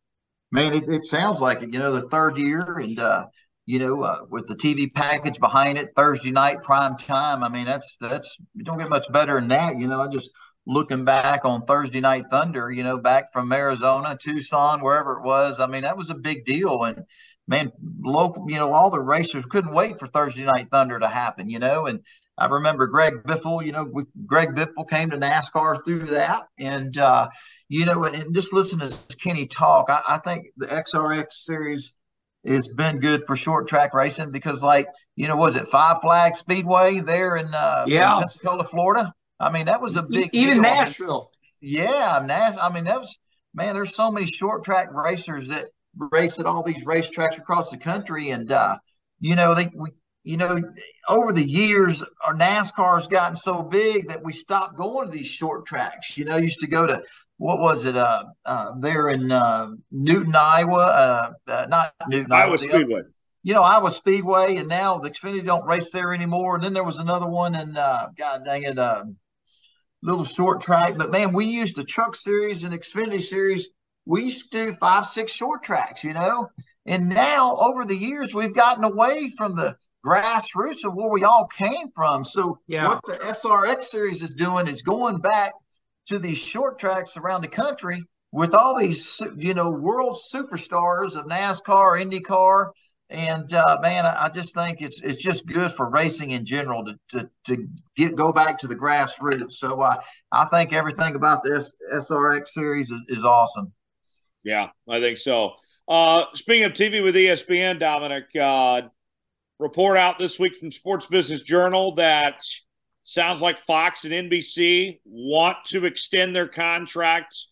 Man, it, it sounds like it. You know, the third year, and uh, you know, uh, with the TV package behind it, Thursday night prime time. I mean, that's that's you don't get much better than that. You know, I just looking back on Thursday night Thunder. You know, back from Arizona, Tucson, wherever it was. I mean, that was a big deal, and man, local. You know, all the racers couldn't wait for Thursday night Thunder to happen. You know, and I remember Greg Biffle. You know, Greg Biffle came to NASCAR through that, and uh, you know, and just listen to Kenny talk. I, I think the SRX series has been good for short track racing because, like, you know, was it Five Flag Speedway there in, uh, yeah. in Pensacola, Florida? I mean, that was a big even deal. Nashville. Yeah, Nash. I mean, that was man. There's so many short track racers that race at all these racetracks across the country, and uh, you know, they we you know over the years our NASCAR's gotten so big that we stopped going to these short tracks. You know, used to go to what was it? Uh, uh, there in uh, Newton, Iowa. Uh, uh, not Newton, Iowa, Iowa Speedway. Other, you know, Iowa Speedway, and now the Xfinity don't race there anymore. And then there was another one, and uh, God dang it, uh, little short track. But man, we used the Truck Series and Xfinity Series. We used to do five, six short tracks, you know. And now, over the years, we've gotten away from the grassroots of where we all came from. So, yeah. what the SRX series is doing is going back to these short tracks around the country with all these, you know, world superstars of NASCAR, IndyCar, and uh, man, I, just think it's it's just good for racing in general to to, to get go back to the grassroots. So uh, I think everything about this SRX series is, is awesome. Yeah, I think so. Uh, speaking of TV with ESPN, Dominic, uh, report out this week from Sports Business Journal that Sounds like Fox and NBC want to extend their contracts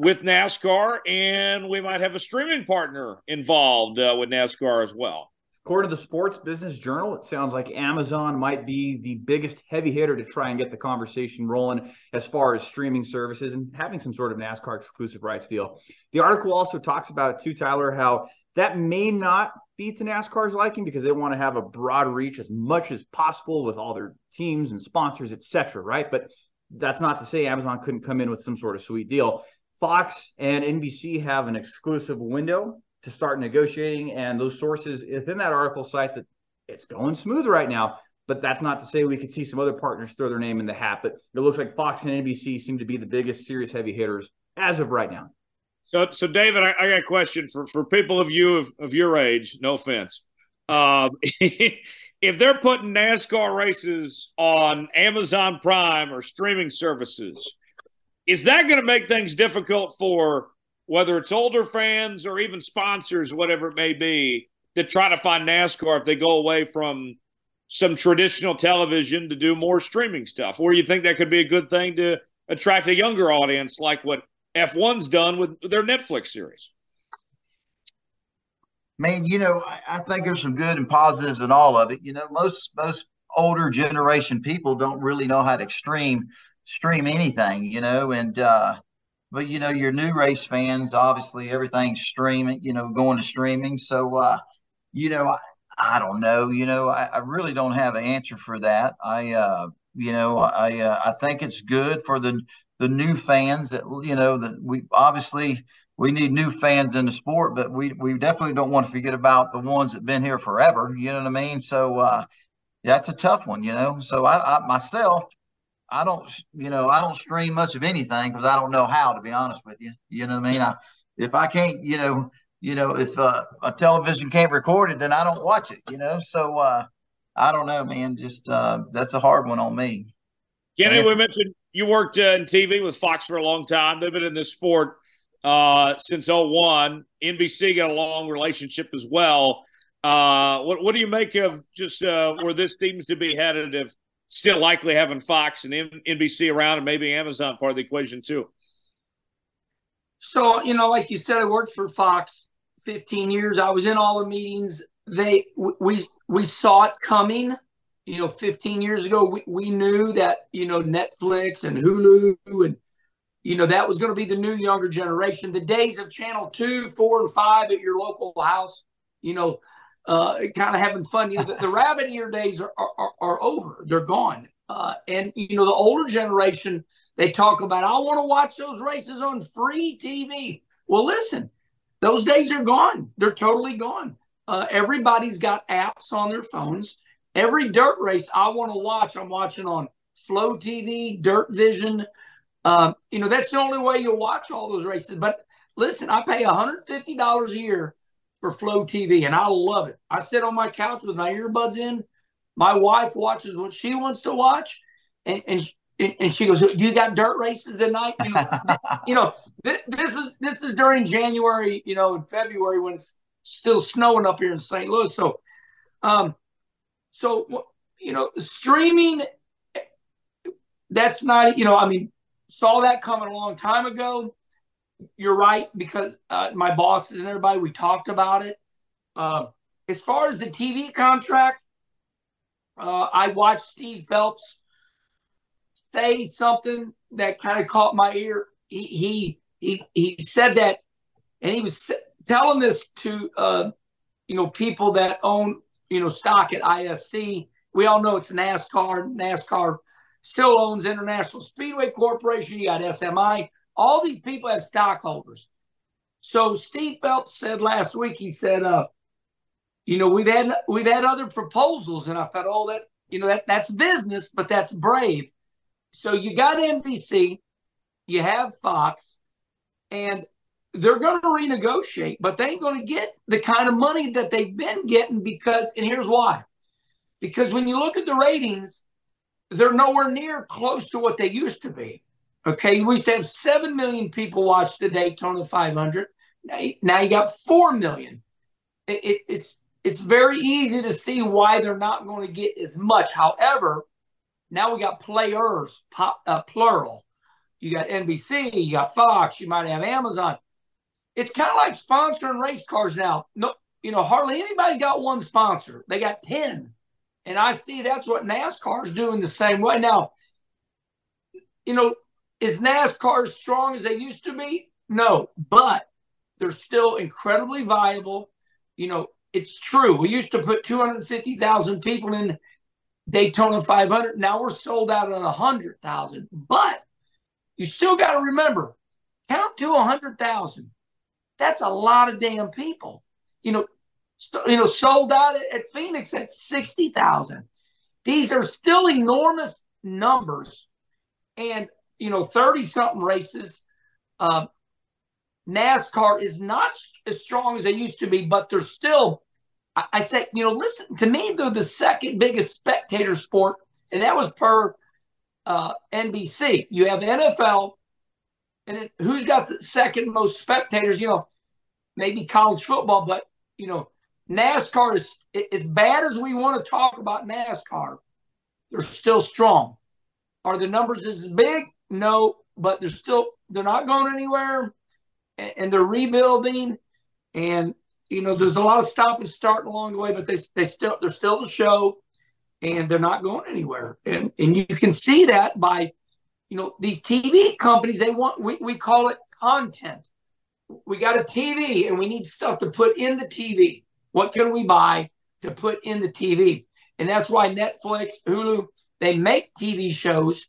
with NASCAR, and we might have a streaming partner involved uh, with NASCAR as well. According to the Sports Business Journal, it sounds like Amazon might be the biggest heavy hitter to try and get the conversation rolling as far as streaming services and having some sort of NASCAR exclusive rights deal. The article also talks about too, Tyler, how that may not be to NASCAR's liking because they want to have a broad reach as much as possible with all their teams and sponsors, etc. Right, but that's not to say Amazon couldn't come in with some sort of sweet deal. Fox and NBC have an exclusive window to start negotiating. And those sources within that article cite that it's going smooth right now. But that's not to say we could see some other partners throw their name in the hat. But it looks like Fox and NBC seem to be the biggest serious heavy hitters as of right now. So, so David, I, I got a question for, for people of you of, of your age. No offense. Um, if they're putting NASCAR races on Amazon Prime or streaming services, is that going to make things difficult for whether it's older fans or even sponsors, whatever it may be, to try to find NASCAR if they go away from some traditional television to do more streaming stuff? Or you think that could be a good thing to attract a younger audience, like what F1's done with their Netflix series? Man, you know, I, I think there's some good and positives in all of it. You know, most most older generation people don't really know how to stream stream anything, you know, and uh but you know your new race fans obviously everything's streaming you know going to streaming. So uh you know i, I don't know you know I, I, really don't have an answer for that. I uh you know i uh, i think it's good for the the new fans that you know that we obviously we need new fans in the sport but we we definitely don't want to forget about the ones that been here forever you know what i mean? So uh that's a tough one you know? So i, I myself I don't, you know, I don't stream much of anything because I don't know how. To be honest with you, you know what I mean. I, if I can't, you know, you know, if uh, a television can't record it, then I don't watch it. You know, so uh, I don't know, man. Just uh, that's a hard one on me. Kenny, we mentioned you worked uh, in TV with Fox for a long time. They've been in this sport uh, since 01. NBC got a long relationship as well. Uh, what, what do you make of just uh, where this seems to be headed? If still likely having Fox and NBC around and maybe Amazon part of the equation too. So, you know, like you said, I worked for Fox 15 years. I was in all the meetings. They we we saw it coming. You know, 15 years ago, we, we knew that, you know, Netflix and Hulu and you know, that was going to be the new younger generation. The days of channel two, four, and five at your local house, you know, uh, kind of having fun. You know, the, the rabbit ear days are, are, are over. They're gone. Uh, and, you know, the older generation, they talk about, I want to watch those races on free TV. Well, listen, those days are gone. They're totally gone. Uh, everybody's got apps on their phones. Every dirt race I want to watch, I'm watching on Flow TV, Dirt Vision. Um, you know, that's the only way you'll watch all those races. But listen, I pay $150 a year for Flow TV, and I love it. I sit on my couch with my earbuds in. My wife watches what she wants to watch, and and and she goes, "You got dirt races tonight?" You know, you know this, this, is this is during January, you know, in February when it's still snowing up here in St. Louis. So, um, so you know, streaming. That's not, you know, I mean, saw that coming a long time ago you're right because uh, my bosses and everybody we talked about it. Uh, as far as the TV contract, uh, I watched Steve Phelps say something that kind of caught my ear. He he he, he said that, and he was telling this to uh, you know people that own you know stock at ISC. We all know it's NASCAR. NASCAR still owns International Speedway Corporation. You got SMI all these people have stockholders. So Steve Phelps said last week, he said, uh, you know, we've had we've had other proposals, and I thought, oh, that you know that that's business, but that's brave. So you got NBC, you have Fox, and they're going to renegotiate, but they ain't going to get the kind of money that they've been getting because, and here's why: because when you look at the ratings, they're nowhere near close to what they used to be. Okay, we used to have 7 million people watch the Daytona 500. Now, now you got 4 million. It, it, it's, it's very easy to see why they're not going to get as much. However, now we got players, pop, uh, plural. You got NBC, you got Fox, you might have Amazon. It's kind of like sponsoring race cars now. No, you know, hardly anybody's got one sponsor. They got 10. And I see that's what NASCAR is doing the same way. Now, you know, is NASCAR as strong as they used to be? No, but they're still incredibly viable. You know, it's true. We used to put 250,000 people in Daytona 500. Now we're sold out at 100,000. But you still got to remember, count to 100,000. That's a lot of damn people. You know, so, you know, sold out at, at Phoenix at 60,000. These are still enormous numbers. And, you know, 30 something races. Uh, NASCAR is not as strong as they used to be, but they're still, I, I say, you know, listen, to me, they're the second biggest spectator sport. And that was per uh, NBC. You have NFL, and then who's got the second most spectators? You know, maybe college football, but, you know, NASCAR is as bad as we want to talk about NASCAR, they're still strong. Are the numbers as big? No, but they're still they're not going anywhere and they're rebuilding. And you know, there's a lot of stop and start along the way, but they they still they're still the show, and they're not going anywhere. And and you can see that by, you know, these TV companies. They want we we call it content. We got a TV, and we need stuff to put in the TV. What can we buy to put in the TV? And that's why Netflix, Hulu, they make TV shows.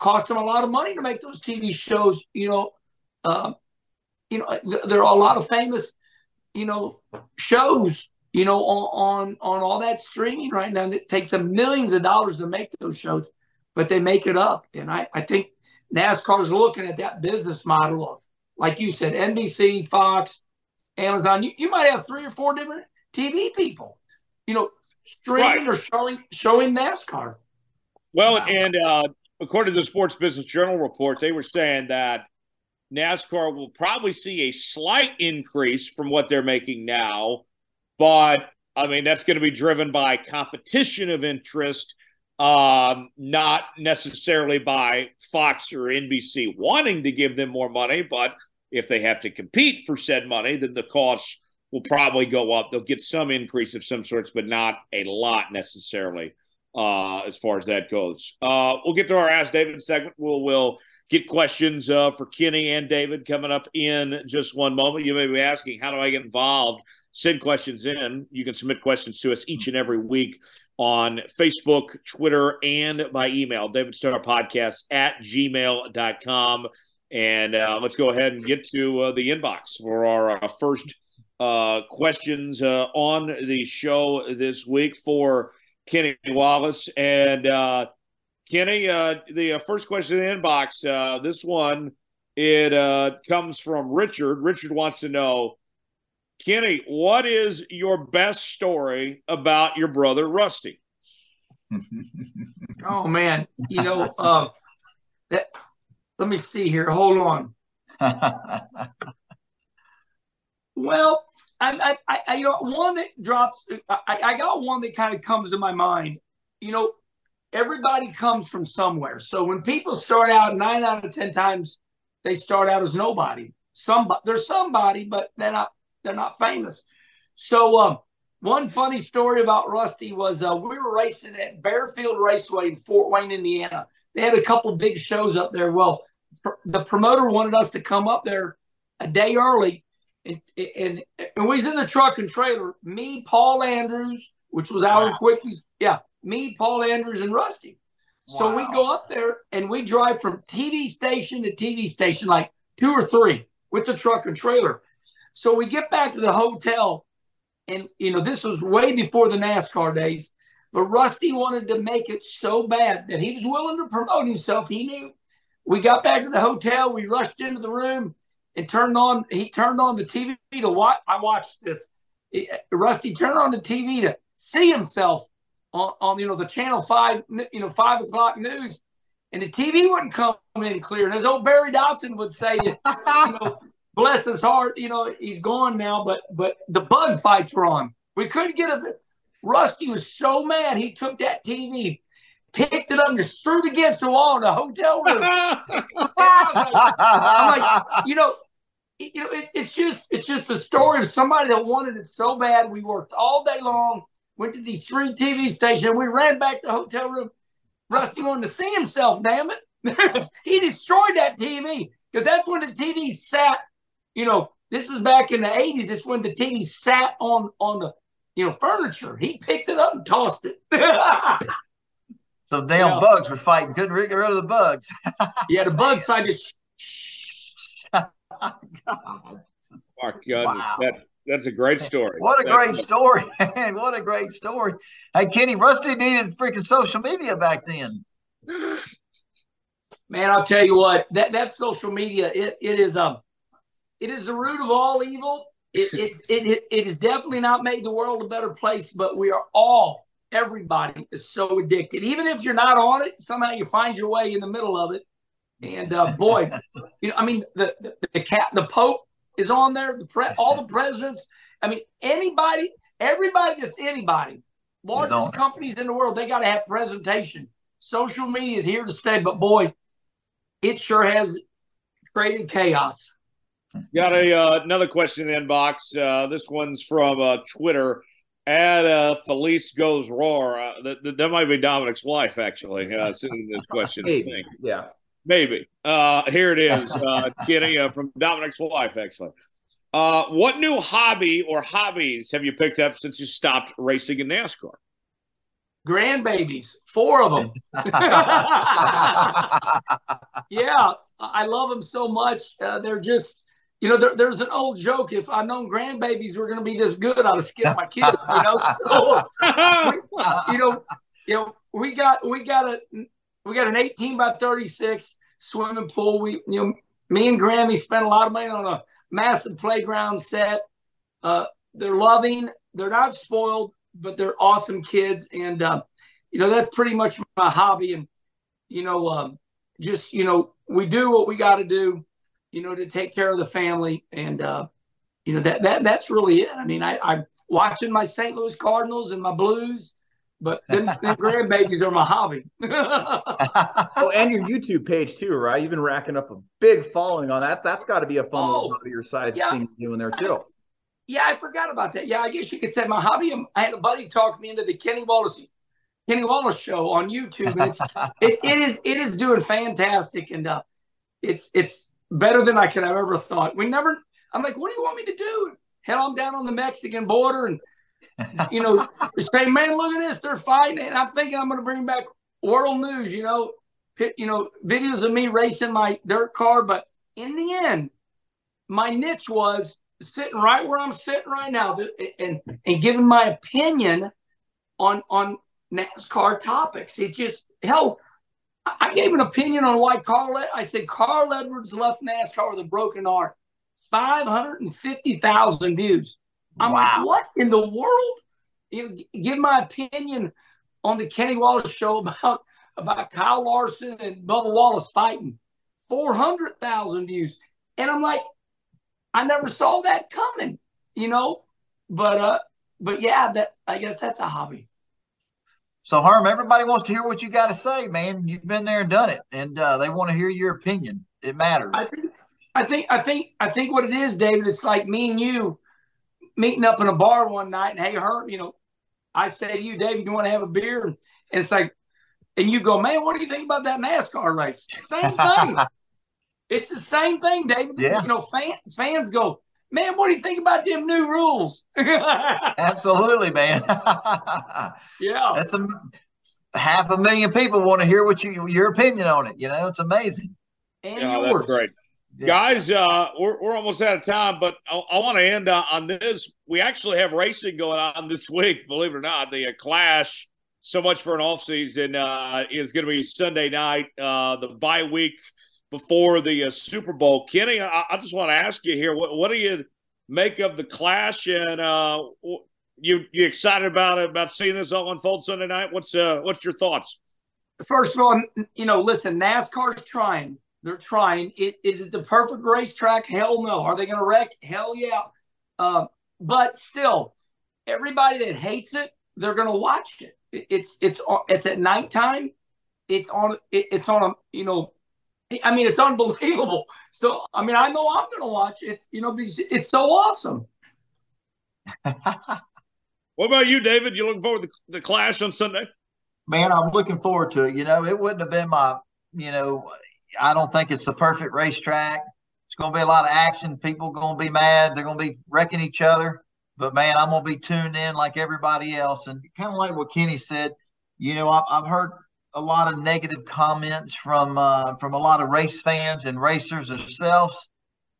Cost them a lot of money to make those TV shows. You know, uh, you know, there are a lot of famous, you know, shows, you know, on on, on all that streaming right now that takes them millions of dollars to make those shows, but they make it up. And I, I think NASCAR is looking at that business model of, like you said, NBC, Fox, Amazon. You, you might have three or four different TV people, you know, streaming right. or showing showing NASCAR. Well, wow. and uh, according to the Sports Business Journal report, they were saying that NASCAR will probably see a slight increase from what they're making now, but I mean that's going to be driven by competition of interest, um, not necessarily by Fox or NBC wanting to give them more money. But if they have to compete for said money, then the costs will probably go up. They'll get some increase of some sorts, but not a lot necessarily uh, as far as that goes. Uh, we'll get to our Ask David segment. We'll we'll get questions uh, for Kenny and David coming up in just one moment. You may be asking, how do I get involved? Send questions in. You can submit questions to us each and every week on Facebook, Twitter, and by email, David Starr Podcast at gmail.com. And uh, let's go ahead and get to uh, the inbox for our uh, first uh, questions uh, on the show this week for Kenny Wallace. And uh, Kenny, uh, the uh, first question in the inbox, uh, this one, it uh, comes from Richard. Richard wants to know, Kenny, what is your best story about your brother Rusty? oh man, you know, uh, that. Let me see here. Hold on. well, I, I, I, you know, one that drops. I, I got one that kind of comes to my mind. You know, everybody comes from somewhere. So when people start out, nine out of ten times they start out as nobody. Somebody, they're somebody, but they're not. They're not famous. So um, one funny story about Rusty was uh, we were racing at Baer Field Raceway in Fort Wayne, Indiana. They had a couple big shows up there. Well, the promoter wanted us to come up there a day early, and and, and we was in the truck and trailer. Me, Paul Andrews, which was Alan wow. Kulwicki's, yeah, me, Paul Andrews, and Rusty. Wow. So we go up there and we drive from TV station to TV station, like two or three with the truck and trailer. So we get back to the hotel, and you know, this was way before the NASCAR days, but Rusty wanted to make it so bad that he was willing to promote himself. He knew. We got back to the hotel, we rushed into the room and turned on, he turned on the TV to watch. I watched this. Rusty turned on the TV to see himself on, on you know the channel five you know five o'clock news and the TV wouldn't come in clear. And as old Barry Dodson would say, you know, bless his heart, you know, he's gone now, but but the bug fights were on. We couldn't get a Rusty was so mad he took that TV, picked it up, and just threw it against the wall in the hotel room. like, I'm like, you know, you know, it, it's just it's just a story of somebody that wanted it so bad. We worked all day long, went to these three TV stations, we ran back to the hotel room. Rusty wanted to see himself. Damn it, he destroyed that TV because that's when the TV sat. You know, this is back in the '80s. It's when the TV sat on on the you know furniture. He picked it up and tossed it. So damn Yeah. bugs were fighting, couldn't get rid of the bugs. yeah, the bugs fighter. God. My goodness, Wow. that that's a great story. What a That's- great story, man. What a great story. Hey, Kenny, Rusty needed freaking social media back then. Man, I'll tell you what, that that social media, it it is um it is the root of all evil. It it's it, it it has definitely not made the world a better place, but we are all everybody is so addicted. Even if you're not on it, somehow you find your way in the middle of it. And uh, boy, you know, I mean, the, the the cat, the Pope is on there. The pre- all the presidents. I mean, anybody, everybody that's anybody, largest companies in the world, they got to have presentation. Social media is here to stay, but boy, it sure has created chaos. Got a uh, another question in the inbox. Uh, this one's from uh, Twitter. At uh, Felice goes roar. Uh, that, that, that might be Dominic's wife, actually. Uh, sending this question. I Maybe. think. Yeah. Maybe. Uh, here it is, uh, Kenny, uh, from Dominic's wife, actually. Uh, what new hobby or hobbies have you picked up since you stopped racing in NASCAR? Grandbabies, four of them. yeah, I love them so much. Uh, they're just, you know, there, there's an old joke. If I'd known grandbabies were going to be this good, I'd have skipped my kids. You know, so you know, you know, we got we got a we got an 18 by 36 swimming pool. We, you know, me and Grammy spent a lot of money on a massive playground set. Uh, they're loving. They're not spoiled, but they're awesome kids, and uh, you know that's pretty much my hobby. And you know, um, just you know, we do what we got to do, you know, to take care of the family, and uh, you know that that that's really it. I mean, I, I'm watching my St. Louis Cardinals and my Blues, but them, them grandbabies are my hobby. Oh, and your YouTube page too, right? You've been racking up a big following on that. That's got to be a fun Oh, little hobby your side yeah. thing doing there too. yeah, I forgot about that. Yeah, I guess you could say my hobby. I had a buddy talk me into the Kenny Wallace Kenny Wallace show on YouTube, and it's it, it is it is doing fantastic, and uh, it's it's better than I could have ever thought. We never. I'm like, what do you want me to do? Hell, I'm down on the Mexican border, and you know, say, man, look at this, they're fighting, and I'm thinking I'm going to bring back world news. You know, pit, you know, videos of me racing my dirt car, but in the end, my niche was sitting right where I'm sitting right now, and and giving my opinion on on NASCAR topics. It just hell. I gave an opinion on why Carl. I said Carl Edwards left NASCAR with a broken heart. Five hundred and fifty thousand views. I'm Wow. like, what in the world? You know, give my opinion on the Kenny Wallace show about about Kyle Larson and Bubba Wallace fighting. Four hundred thousand views, and I'm like, I never saw that coming, you know. But uh, but yeah, that I guess that's a hobby. So, Herm, everybody wants to hear what you got to say, man. You've been there and done it, and uh, they want to hear your opinion. It matters. I think, I think, I think, I think what it is, David. It's like me and you meeting up in a bar one night, and hey, Herm, you know, I say to you, David, you want to have a beer? And it's like, and you go, man, what do you think about that NASCAR race? Same thing. it's the same thing, David. Yeah. You know, fan, fans go, man, what do you think about them new rules? Absolutely, man. Yeah. That's a half a million people want to hear what you your opinion on it. You know, it's amazing. and Yeah, yours. that's great. Yeah. Guys, uh, we're, we're almost out of time, but I, I want to end uh, on this. We actually have racing going on this week, believe it or not. The uh, Clash, so much for an offseason, uh, is going to be Sunday night, uh, the bye week before the uh, Super Bowl. Kenny, I, I just want to ask you here what, what do you make of the Clash? And uh, you you excited about it, about seeing this all unfold Sunday night? What's uh, what's your thoughts? First of all, you know, listen, NASCAR's trying. They're trying. It, is it the perfect racetrack? Hell no. Are they going to wreck? Hell yeah. Uh, but still, everybody that hates it, they're going to watch it. It- It's it's it's at nighttime. It's on it- it's on a you know I mean, it's unbelievable. So, I mean, I know I'm going to watch it. You know, because it's so awesome. what about you, David? You looking forward to the clash on Sunday? Man, I'm looking forward to it. You know, it wouldn't have been my, you know, I don't think it's the perfect racetrack. It's going to be a lot of action. People going to be mad. They're going to be wrecking each other. But man, I'm going to be tuned in like everybody else. And kind of like what Kenny said, you know, I've, I've heard a lot of negative comments from uh, from a lot of race fans and racers themselves.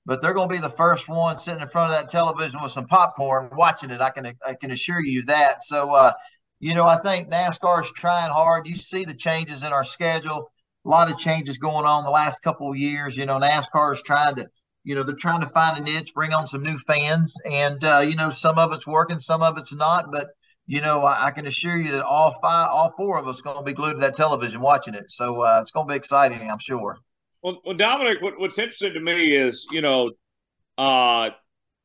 But they're going to be the first one sitting in front of that television with some popcorn watching it. I can I can assure you that. So, uh, you know, I think NASCAR is trying hard. You see the changes in our schedule a lot of changes going on the last couple of years. You know, NASCAR is trying to, you know, they're trying to find a niche, bring on some new fans, and uh, you know, some of it's working, some of it's not. But you know, I, I can assure you that all five, all four of us, going to be glued to that television watching it. So uh, it's going to be exciting, I'm sure. Well, well Dominic, what, what's interesting to me is, you know, uh,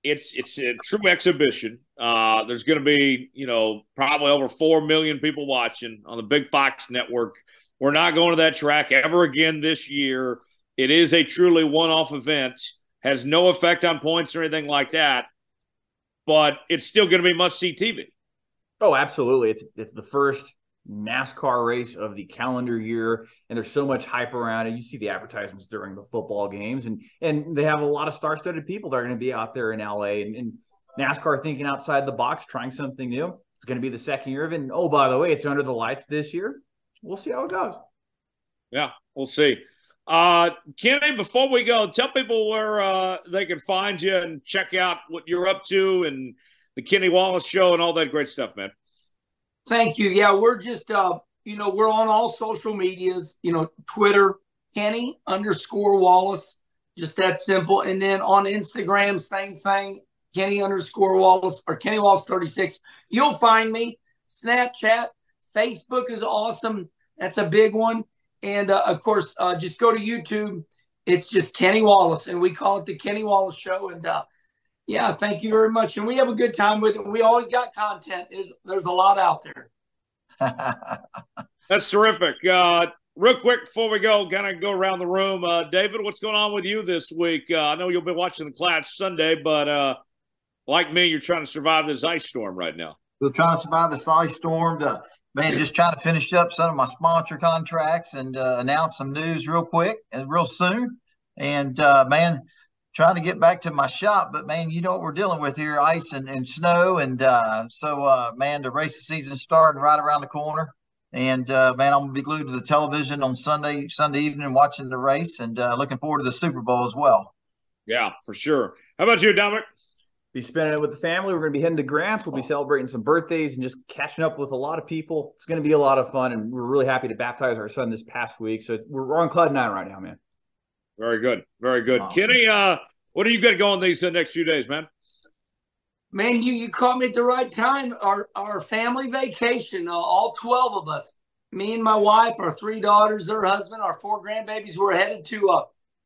it's it's a true exhibition. Uh, there's going to be, you know, probably over four million people watching on the Big Fox network we're not going to that track ever again this year. It is a truly one off event, has no effect on points or anything like that, but it's still going to be must see TV. Oh, absolutely. It's it's the first NASCAR race of the calendar year, and there's so much hype around it. You see the advertisements during the football games, and and they have a lot of star-studded people that are going to be out there in LA, and, and NASCAR thinking outside the box, trying something new. It's going to be the second year of it. And oh, by the way, it's under the lights this year we'll see how it goes. Yeah, we'll see. Uh, Kenny, before we go, tell people where uh, they can find you and check out what you're up to and the Kenny Wallace show and all that great stuff, man. Thank you. Yeah, we're just, uh, you know, we're on all social medias, you know, Twitter, Kenny underscore Wallace, just that simple. And then on Instagram, same thing, Kenny underscore Wallace or Kenny Wallace 36. You'll find me. Snapchat, Facebook is awesome. That's a big one. And uh, of course, uh, just go to YouTube. It's just Kenny Wallace, and we call it the Kenny Wallace Show. And uh, yeah, thank you very much. And we have a good time with it. We always got content. Is there's a lot out there. That's terrific. Uh, real quick before we go, kind of go around the room. Uh, David, what's going on with you this week? Uh, I know you'll be watching the Clash Sunday, but uh, like me, you're trying to survive this ice storm right now. We're trying to survive this ice storm. To, man, just trying to finish up some of my sponsor contracts and uh, announce some news real quick and real soon. And uh, man, trying to get back to my shop, but man, you know what we're dealing with here: ice and, and snow. And uh, so, uh, man, the race season starting right around the corner. And uh, man, I'm gonna be glued to the television on Sunday, Sunday evening, watching the race, and uh, looking forward to the Super Bowl as well. Yeah, for sure. How about you, Dominic? be spending it with the family. We're going to be heading to Grants. We'll be celebrating some birthdays and just catching up with a lot of people. It's going to be a lot of fun, and we're really happy to baptize our son this past week. So we're, on cloud nine right now, man. Very good, very good. Awesome. Kenny, uh, what do you got going these uh, next few days, man? Man, you you caught me at the right time. Our our family vacation, uh, all twelve of us, me and my wife, our three daughters, their husband, our four grandbabies. We're headed to uh,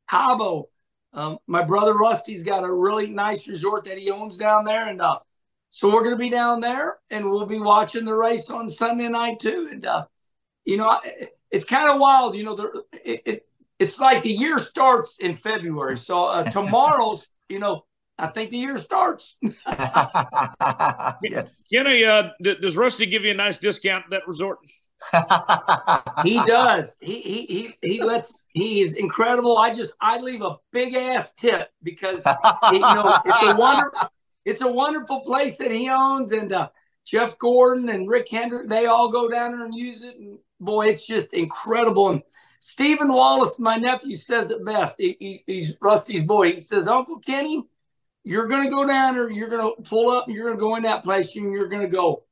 Cabo um, my brother Rusty's got a really nice resort that he owns down there, and uh, so we're going to be down there, and we'll be watching the race on Sunday night too. And uh, you know, it's kind of wild. You know, the, it, it, it's like the year starts in February. So uh, tomorrow's, you know, I think the year starts. yes. Kenny, uh, does Rusty give you a nice discount at that resort? he does. He, he he he lets. He is incredible. I just I leave a big ass tip because it, you know it's a wonder. It's a wonderful place that he owns, and uh, Jeff Gordon and Rick Hendrick they all go down there and use it. And boy, it's just incredible. And Stephen Wallace, my nephew, says it best. He, he, he's Rusty's boy. He says, Uncle Kenny, you're going to go down there. You're going to pull up. And you're going to go in that place, and you're going to go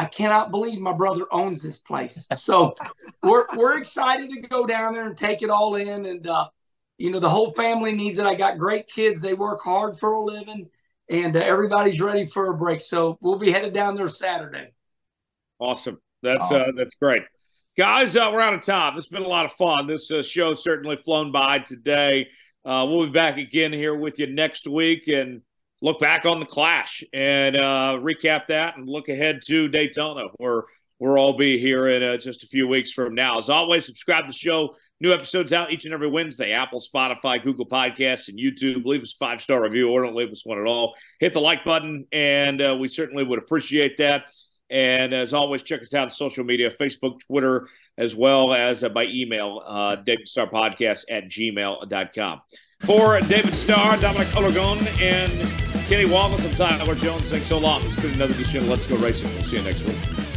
I cannot believe my brother owns this place. So we're we're excited to go down there and take it all in. And uh, you know, the whole family needs it. I got great kids. They work hard for a living, and uh, everybody's ready for a break. So we'll be headed down there Saturday. Awesome. That's uh, awesome. Uh, that's great. Guys, uh, we're out of time. It's been a lot of fun. This uh, show certainly flown by today. Uh, we'll be back again here with you next week. And look back on the clash and uh, recap that and look ahead to Daytona, where we'll all be here in uh, just a few weeks from now. As always, subscribe to the show New episodes out each and every Wednesday. Apple, Spotify, Google Podcasts, and YouTube. Leave us a five star review or don't leave us one at all. Hit the like button, and uh, we certainly would appreciate that. And as always, check us out on social media Facebook, Twitter, as well as uh, by email, uh, David at gmail.com. For David Starr, Dominic Olagon, and Kenny Wallace, I'm Tyler Jones. Thanks so long. It's been another edition Let's Go Racing. We'll see you next week.